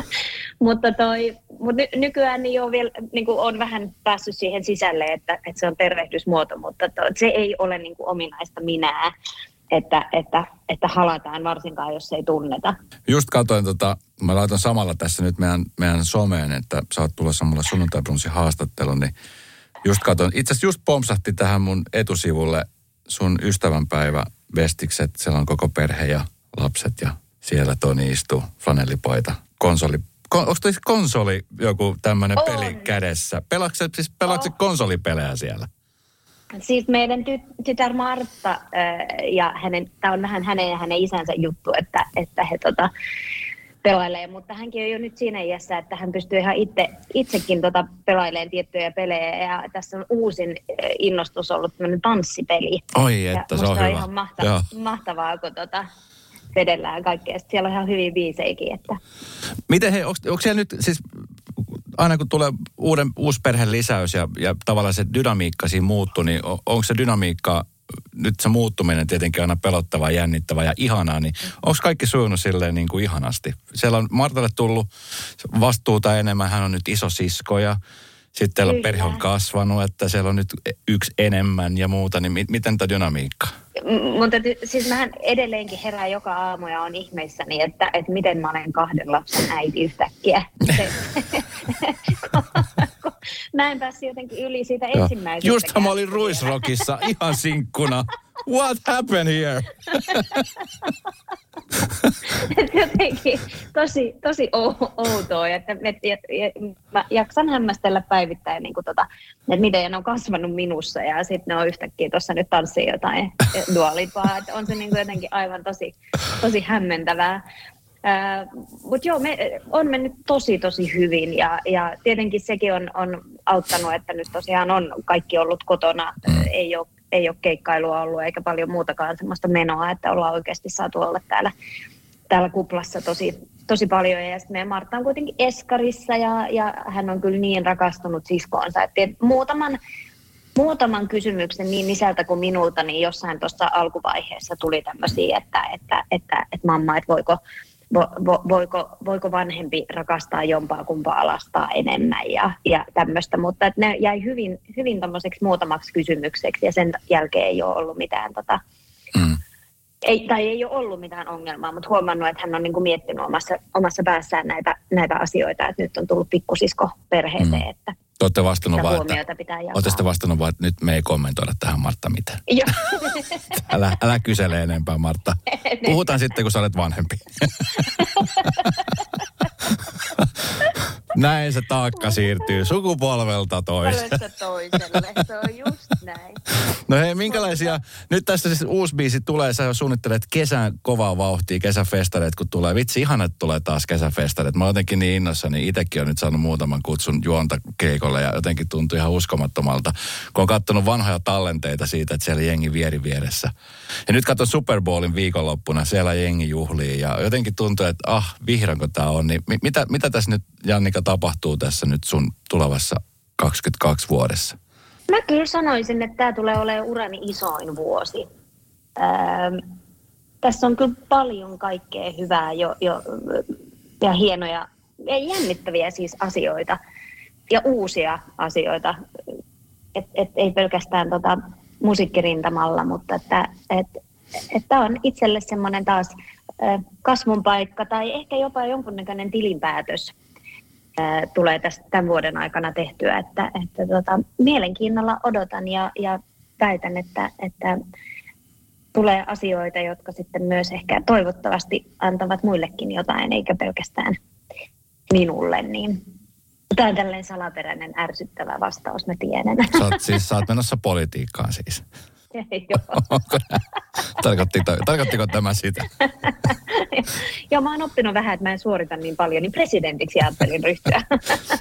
mutta, toi, mutta ny, nykyään niin on, vielä, niin kuin on vähän päässyt siihen sisälle, että, että se on tervehdysmuoto, mutta to, se ei ole niin kuin ominaista minää, että, että, että halataan varsinkaan, jos ei tunneta. Just katsoin, tota, mä laitan samalla tässä nyt meidän, meidän someen, että sä oot tulossa mulle sunnuntai haastattelun, niin just katsoin, itse asiassa just pomsahti tähän mun etusivulle sun ystävänpäivä vestikset, siellä on koko perhe ja lapset ja siellä Toni istuu, flanellipaita, konsoli. Kon, onko toi konsoli joku tämmöinen peli kädessä? Pelaatko siis pelaatko oh. konsolipelejä siellä? Siis meidän ty- tytär Martta äh, ja hänen, tämä on vähän hänen ja hänen isänsä juttu, että, että he tota, pelailee, mutta hänkin on jo nyt siinä iässä, että hän pystyy ihan itse, itsekin tota pelailemaan tiettyjä pelejä ja tässä on uusin innostus ollut tämmöinen tanssipeli. Oi, että ja se on, hyvä. ihan mahtavaa, mahtavaa kun tota, vedellään kaikkea. Sitten siellä on ihan hyvin biiseikin. Että. Miten he, onko siellä nyt, siis aina kun tulee uuden, uusi perheen lisäys ja, ja tavallaan se dynamiikka siinä muuttuu, niin on, onko se dynamiikka, nyt se muuttuminen tietenkin aina pelottavaa, jännittävää ja ihanaa, niin onko kaikki sujunut silleen niin kuin ihanasti? Siellä on Martalle tullut vastuuta enemmän, hän on nyt iso sisko ja sitten teillä on perhe on kasvanut, että siellä on nyt yksi enemmän ja muuta, niin miten tämä dynamiikka? Mutta siis mähän edelleenkin herään joka aamu ja on ihmeissäni, että, että miten mä olen kahden lapsen äiti yhtäkkiä. mä en päässyt jotenkin yli siitä ensimmäisestä. Justhan mä olin Ruisrokissa ihan sinkkuna. What happened here? jotenkin tosi, tosi outoa, että et, et, et, mä jaksan hämmästellä päivittäin, niin kuin tota, että miten ne on kasvanut minussa ja sitten ne on yhtäkkiä tuossa nyt tanssii jotain dualipaa, että on se niin kuin jotenkin aivan tosi, tosi hämmentävää. Mutta joo, me, on mennyt tosi tosi hyvin ja, ja tietenkin sekin on, on auttanut, että nyt tosiaan on kaikki ollut kotona, mm. ei ole ei ole keikkailua ollut eikä paljon muutakaan semmoista menoa, että ollaan oikeasti saatu olla täällä, täällä kuplassa tosi, tosi paljon. Ja sitten meidän Martta on kuitenkin Eskarissa ja, ja hän on kyllä niin rakastunut siskoonsa, että muutaman, muutaman kysymyksen niin isältä kuin minulta, niin jossain tuossa alkuvaiheessa tuli tämmöisiä, että, että, että, että mamma, että voiko, vo, vo, voiko, voiko vanhempi rakastaa jompaa kumpaa lastaa enemmän ja, ja tämmöistä, mutta että ne jäi hyvin, hyvin muutamaksi kysymykseksi ja sen jälkeen ei ole ollut mitään tota. Ei, tai ei ole ollut mitään ongelmaa, mutta huomannut, että hän on niin kuin miettinyt omassa, omassa päässään näitä, näitä asioita, että nyt on tullut pikkusisko perheeseen, mm. että olette vastannut vaan, että, pitää olette vastannut vaan, että nyt me ei kommentoida tähän Martta mitään. Joo. älä, älä kysele enempää Martta. Puhutaan sitten, kun sä olet vanhempi. Näin se taakka siirtyy sukupolvelta toiselle. toiselle, se on just näin. No hei, minkälaisia, nyt tästä siis uusi biisi tulee, sä suunnittelet kesän kovaa vauhtia, kesäfestareet kun tulee. Vitsi, ihan että tulee taas kesäfestareet. Mä oon jotenkin niin innossa, niin itsekin on nyt saanut muutaman kutsun juonta keikolle ja jotenkin tuntuu ihan uskomattomalta, kun on katsonut vanhoja tallenteita siitä, että siellä jengi vieri vieressä. Ja nyt katson Super Bowlin viikonloppuna, siellä jengi juhlii ja jotenkin tuntuu, että ah, vihreänkö tää on. Niin mitä, mitä tässä nyt, Jannika, tapahtuu tässä nyt sun tulevassa 22 vuodessa? Mä kyllä sanoisin, että tämä tulee olemaan urani isoin vuosi. Ähm, tässä on kyllä paljon kaikkea hyvää jo, jo, ja hienoja ja jännittäviä siis asioita ja uusia asioita. Et, et ei pelkästään tota musiikkirintamalla, mutta että et, et tämä on itselle semmoinen taas kasvun paikka tai ehkä jopa jonkunnäköinen tilinpäätös tulee tästä tämän vuoden aikana tehtyä, että, että tota, mielenkiinnolla odotan ja, ja väitän, että, että tulee asioita, jotka sitten myös ehkä toivottavasti antavat muillekin jotain, eikä pelkästään minulle, niin Tämä on tällainen salaperäinen ärsyttävä vastaus, mä tiedän. Sä oot, siis, sä oot menossa politiikkaan siis. Tarkoitti, tarkoittiko tämä sitä? Joo, mä oon oppinut vähän, että mä en suorita niin paljon, niin presidentiksi ajattelin ryhtyä.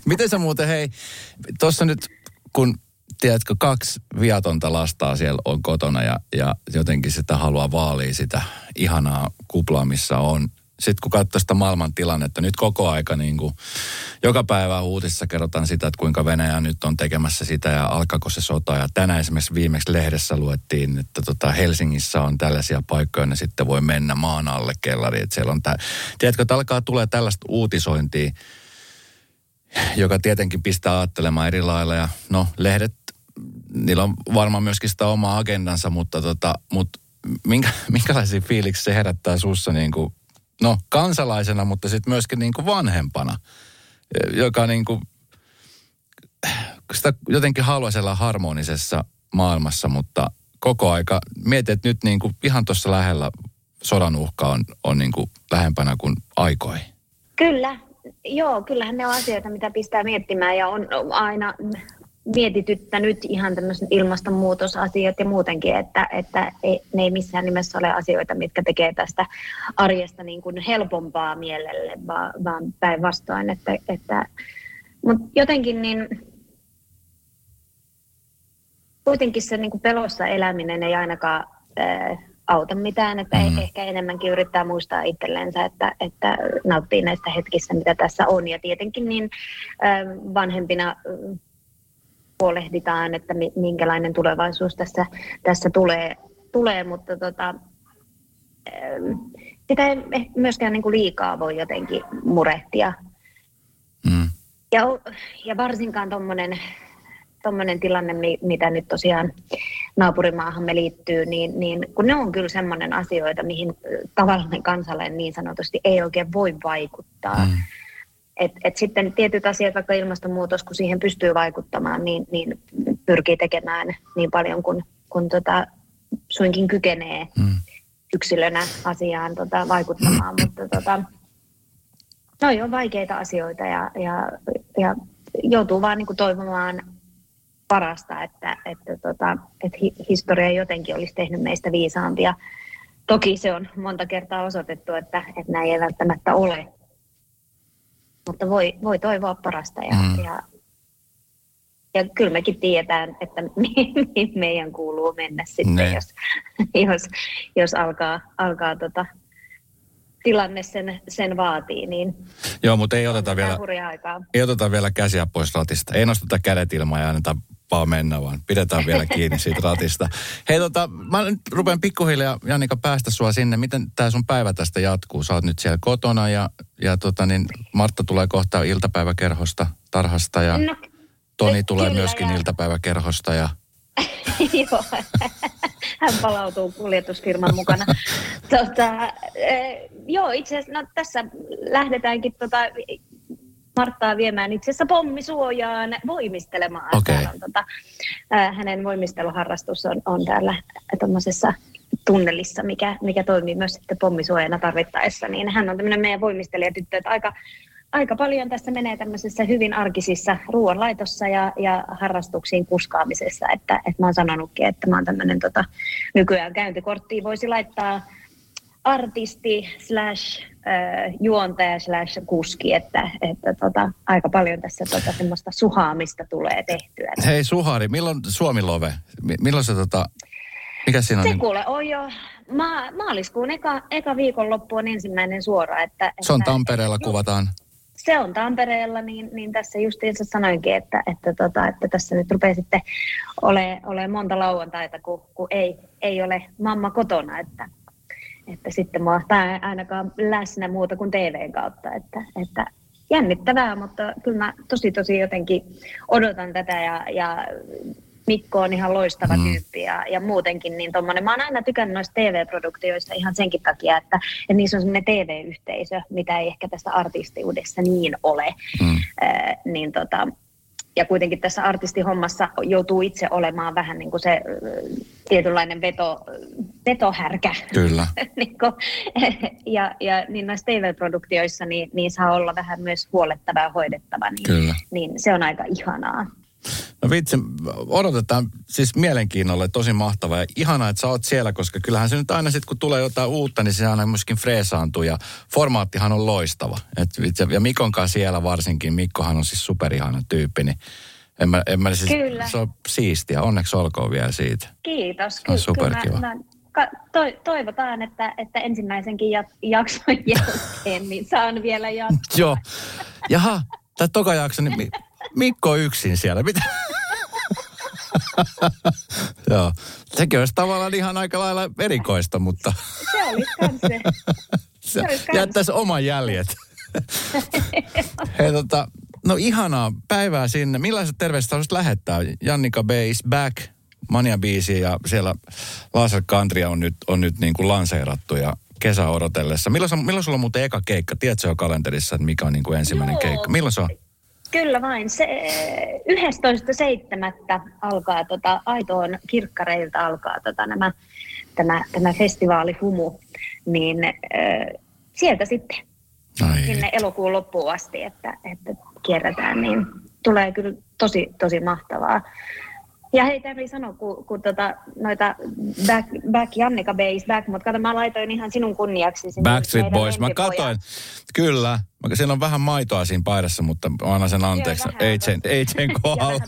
Miten sä muuten, hei, tuossa nyt kun tiedätkö, kaksi viatonta lastaa siellä on kotona ja, ja jotenkin sitä haluaa vaalia sitä ihanaa kuplaa, missä on sitten kun katsoo sitä maailman tilannetta, nyt koko aika niin kuin, joka päivä uutisissa kerrotaan sitä, että kuinka Venäjä nyt on tekemässä sitä ja alkaako se sota. Ja tänään esimerkiksi viimeksi lehdessä luettiin, että tota Helsingissä on tällaisia paikkoja, ne sitten voi mennä maan alle kellari. Että siellä on tää, tiedätkö, että alkaa tulee tällaista uutisointia, joka tietenkin pistää ajattelemaan eri lailla. Ja no, lehdet, niillä on varmaan myöskin sitä omaa agendansa, mutta, tota, mutta minkä, minkälaisia fiiliksi se herättää sussa niin kuin no kansalaisena, mutta sitten myöskin niin kuin vanhempana, joka niin kuin, sitä jotenkin haluaisi olla harmonisessa maailmassa, mutta koko aika mietit, että nyt niin kuin ihan tuossa lähellä sodan uhka on, on niin kuin lähempänä kuin aikoihin. Kyllä, joo, kyllähän ne on asioita, mitä pistää miettimään ja on aina mietityttänyt ihan tämmöiset ilmastonmuutosasiat ja muutenkin, että, että ei, ne ei missään nimessä ole asioita, mitkä tekee tästä arjesta niin kuin helpompaa mielelle, vaan, vaan päinvastoin. Että, että, mutta jotenkin niin kuitenkin se niin kuin pelossa eläminen ei ainakaan ää, auta mitään, että mm. ehkä enemmänkin yrittää muistaa itsellensä, että, että nauttii näistä hetkistä, mitä tässä on. Ja tietenkin niin ää, vanhempina huolehditaan, että minkälainen tulevaisuus tässä, tässä tulee, tulee, mutta tota, sitä ei myöskään niin kuin liikaa voi jotenkin murehtia. Mm. Ja, ja varsinkaan tuommoinen tommonen tilanne, mitä nyt tosiaan naapurimaahamme liittyy, niin, niin kun ne on kyllä semmoinen asioita, mihin tavallinen kansalainen niin sanotusti ei oikein voi vaikuttaa. Mm. Et, et sitten tietyt asiat, vaikka ilmastonmuutos, kun siihen pystyy vaikuttamaan, niin, niin pyrkii tekemään niin paljon kuin kun tota, suinkin kykenee mm. yksilönä asiaan tota, vaikuttamaan. Mutta tota, noi on vaikeita asioita ja, ja, ja joutuu vaan niin toivomaan parasta, että, että, tota, että historia jotenkin olisi tehnyt meistä viisaampia. Toki se on monta kertaa osoitettu, että, että näin ei välttämättä ole mutta voi, voi toivoa parasta ja, mm. ja, ja kyllä mekin tiedetään, että mihin meidän kuuluu mennä sitten, jos, jos, jos alkaa, alkaa tota, tilanne sen, sen vaatii. Niin Joo, mutta ei oteta, vielä, ei oteta vielä käsiä pois ratista. Ei nosteta kädet ilmaan ja anneta vaan mennä, vaan pidetään vielä kiinni siitä ratista. Hei tota, mä nyt rupean pikkuhiljaa Jannika päästä sua sinne. Miten tämä sun päivä tästä jatkuu? Sä oot nyt siellä kotona ja, ja tota niin, Martta tulee kohta iltapäiväkerhosta, tarhasta ja no, Toni tulee myöskin ja... iltapäiväkerhosta ja Joo, hän palautuu kuljetusfirman mukana. Tota, eh, joo, itse asiassa no, tässä lähdetäänkin tota, Marttaa viemään itse asiassa pommisuojaan voimistelemaan. Täällä on, tota, hänen voimisteluharrastus on, on täällä tuommoisessa tunnelissa, mikä, mikä toimii myös sitten pommisuojana tarvittaessa. Niin hän on tämmöinen meidän voimistelijatyttö, että aika, aika paljon tässä menee tämmöisessä hyvin arkisissa ruoanlaitossa ja, ja harrastuksiin kuskaamisessa. Että, että mä oon sanonutkin, että mä oon tämmöinen tota, nykyään käyntikorttiin voisi laittaa artisti slash äh, juontaja slash kuski, että, että tota, aika paljon tässä tota, semmoista suhaamista tulee tehtyä. Hei Suhari, milloin Suomi Love? Mi- Milloin se tota, mikä siinä on? Se kuule on jo ma- maaliskuun eka, eka viikonloppu on ensimmäinen suora. Että, Se on että, Tampereella, kuvataan. se on Tampereella, niin, niin tässä justiinsa sanoinkin, että, että, tota, että tässä nyt rupeaa sitten ole, ole monta lauantaita, kun, kun ei, ei ole mamma kotona, että, että sitten mä oon ainakaan läsnä muuta kuin TVn kautta, että, että jännittävää, mutta kyllä mä tosi tosi jotenkin odotan tätä ja, ja Mikko on ihan loistava mm. tyyppi ja, ja muutenkin niin tommonen. Mä oon aina tykännyt noista TV-produktioista ihan senkin takia, että, että niissä on semmoinen TV-yhteisö, mitä ei ehkä tässä artistiudessa niin ole. Mm. Äh, niin tota, ja kuitenkin tässä artistihommassa joutuu itse olemaan vähän niin kuin se tietynlainen veto, vetohärkä. Kyllä. niin kuin, ja, ja niin noissa TV-produktioissa niin, niin saa olla vähän myös huolettava ja hoidettava. Niin, Kyllä. niin se on aika ihanaa. No vitsi, odotetaan siis mielenkiinnolla, tosi mahtavaa ja ihanaa, että sä oot siellä, koska kyllähän se nyt aina sitten, kun tulee jotain uutta, niin se aina myöskin freesaantuu ja formaattihan on loistava. Et vitsi, ja Mikon kanssa siellä varsinkin, Mikkohan on siis superihana tyyppi, niin en mä, en mä siis, Kyllä. se on siistiä, onneksi olkoon vielä siitä. Kiitos. On Ky- superkiva. kyllä mä- mä- to- toivotaan, että, että ensimmäisenkin jat- jakson jälkeen niin saan vielä jatkaa. Joo. Jaha, tämä toka jakso, niin Mikko yksin siellä. Mitä? Joo. Sekin olisi tavallaan ihan aika lailla erikoista, mutta Se olisi se. jättäisi oman jäljet. Hei, tota, no ihanaa päivää sinne. Millaiset terveiset haluaisit lähettää? Jannika B is back. Mania-biisi ja siellä Laser Country on nyt, on nyt niin kuin lanseerattu ja kesä odotellessa. Milloin, milloin sulla on muuten eka keikka? Tiedätkö jo kalenterissa, että mikä on niin kuin ensimmäinen Joo. keikka? Milloin se on? Kyllä vain. Se 11.7. alkaa tota, Aitoon kirkkareilta alkaa tota, nämä, tämä, tämä festivaali Humu. Niin äh, sieltä sitten Ai, sinne elokuun loppuun asti, että, että kierretään, niin tulee kyllä tosi, tosi mahtavaa. Ja hei, Terri sano, kun, kun tota, noita back, back Jannika Base back, mutta kato, mä laitoin ihan sinun kunniaksi. sinne Backstreet Boys, mä katoin. Kyllä. Siinä on vähän maitoa siinä paidassa, mutta mä annan sen anteeksi. vähän. Ei sen, ei sen kohdalla.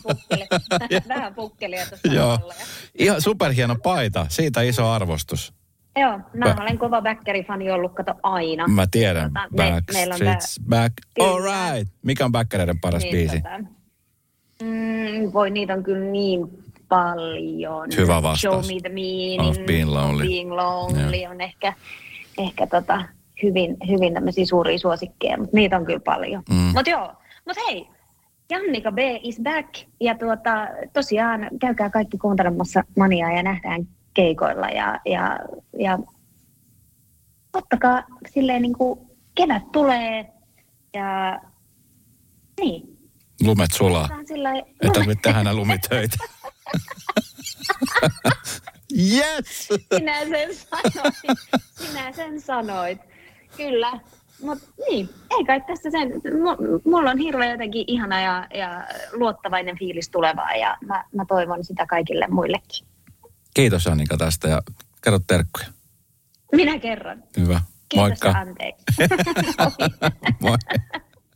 vähän pukkelia, tuossa Joo. Ihan superhieno paita. Siitä iso arvostus. Joo, mä Ba- olen kova Bäkkäri-fani ollut, kato aina. Mä tiedän. Tota, me- Backstreet's back. Kyllä. All right. Mikä on Backereiden paras biisi? tota, mm, voi, niitä on kyllä niin paljon. Hyvä vastaus. Show me the meaning. Of being lonely. Being lonely on ehkä, ehkä tota, hyvin, hyvin tämmöisiä suuria suosikkeja, mutta niitä on kyllä paljon. Mm. Mutta joo, mutta hei, Jannika B is back. Ja tuota, tosiaan käykää kaikki kuuntelemassa Maniaa ja nähdään keikoilla. Ja, ja, ja ottakaa silleen niin kuin kevät tulee ja niin. Lumet sulaa. Ei tarvitse tehdä enää lumitöitä. yes! Sinä sen sanoit. Sinä sen sanoit. Kyllä. Mutta niin, ei kai tässä sen. mu- Mulla on hirveän jotenkin ihana ja, ja luottavainen fiilis tulevaa ja mä, mä toivon sitä kaikille muillekin. Kiitos Annika tästä ja kerro terkkuja. Minä kerron. Hyvä. Kiitos Moikka. ja anteeksi. Moi.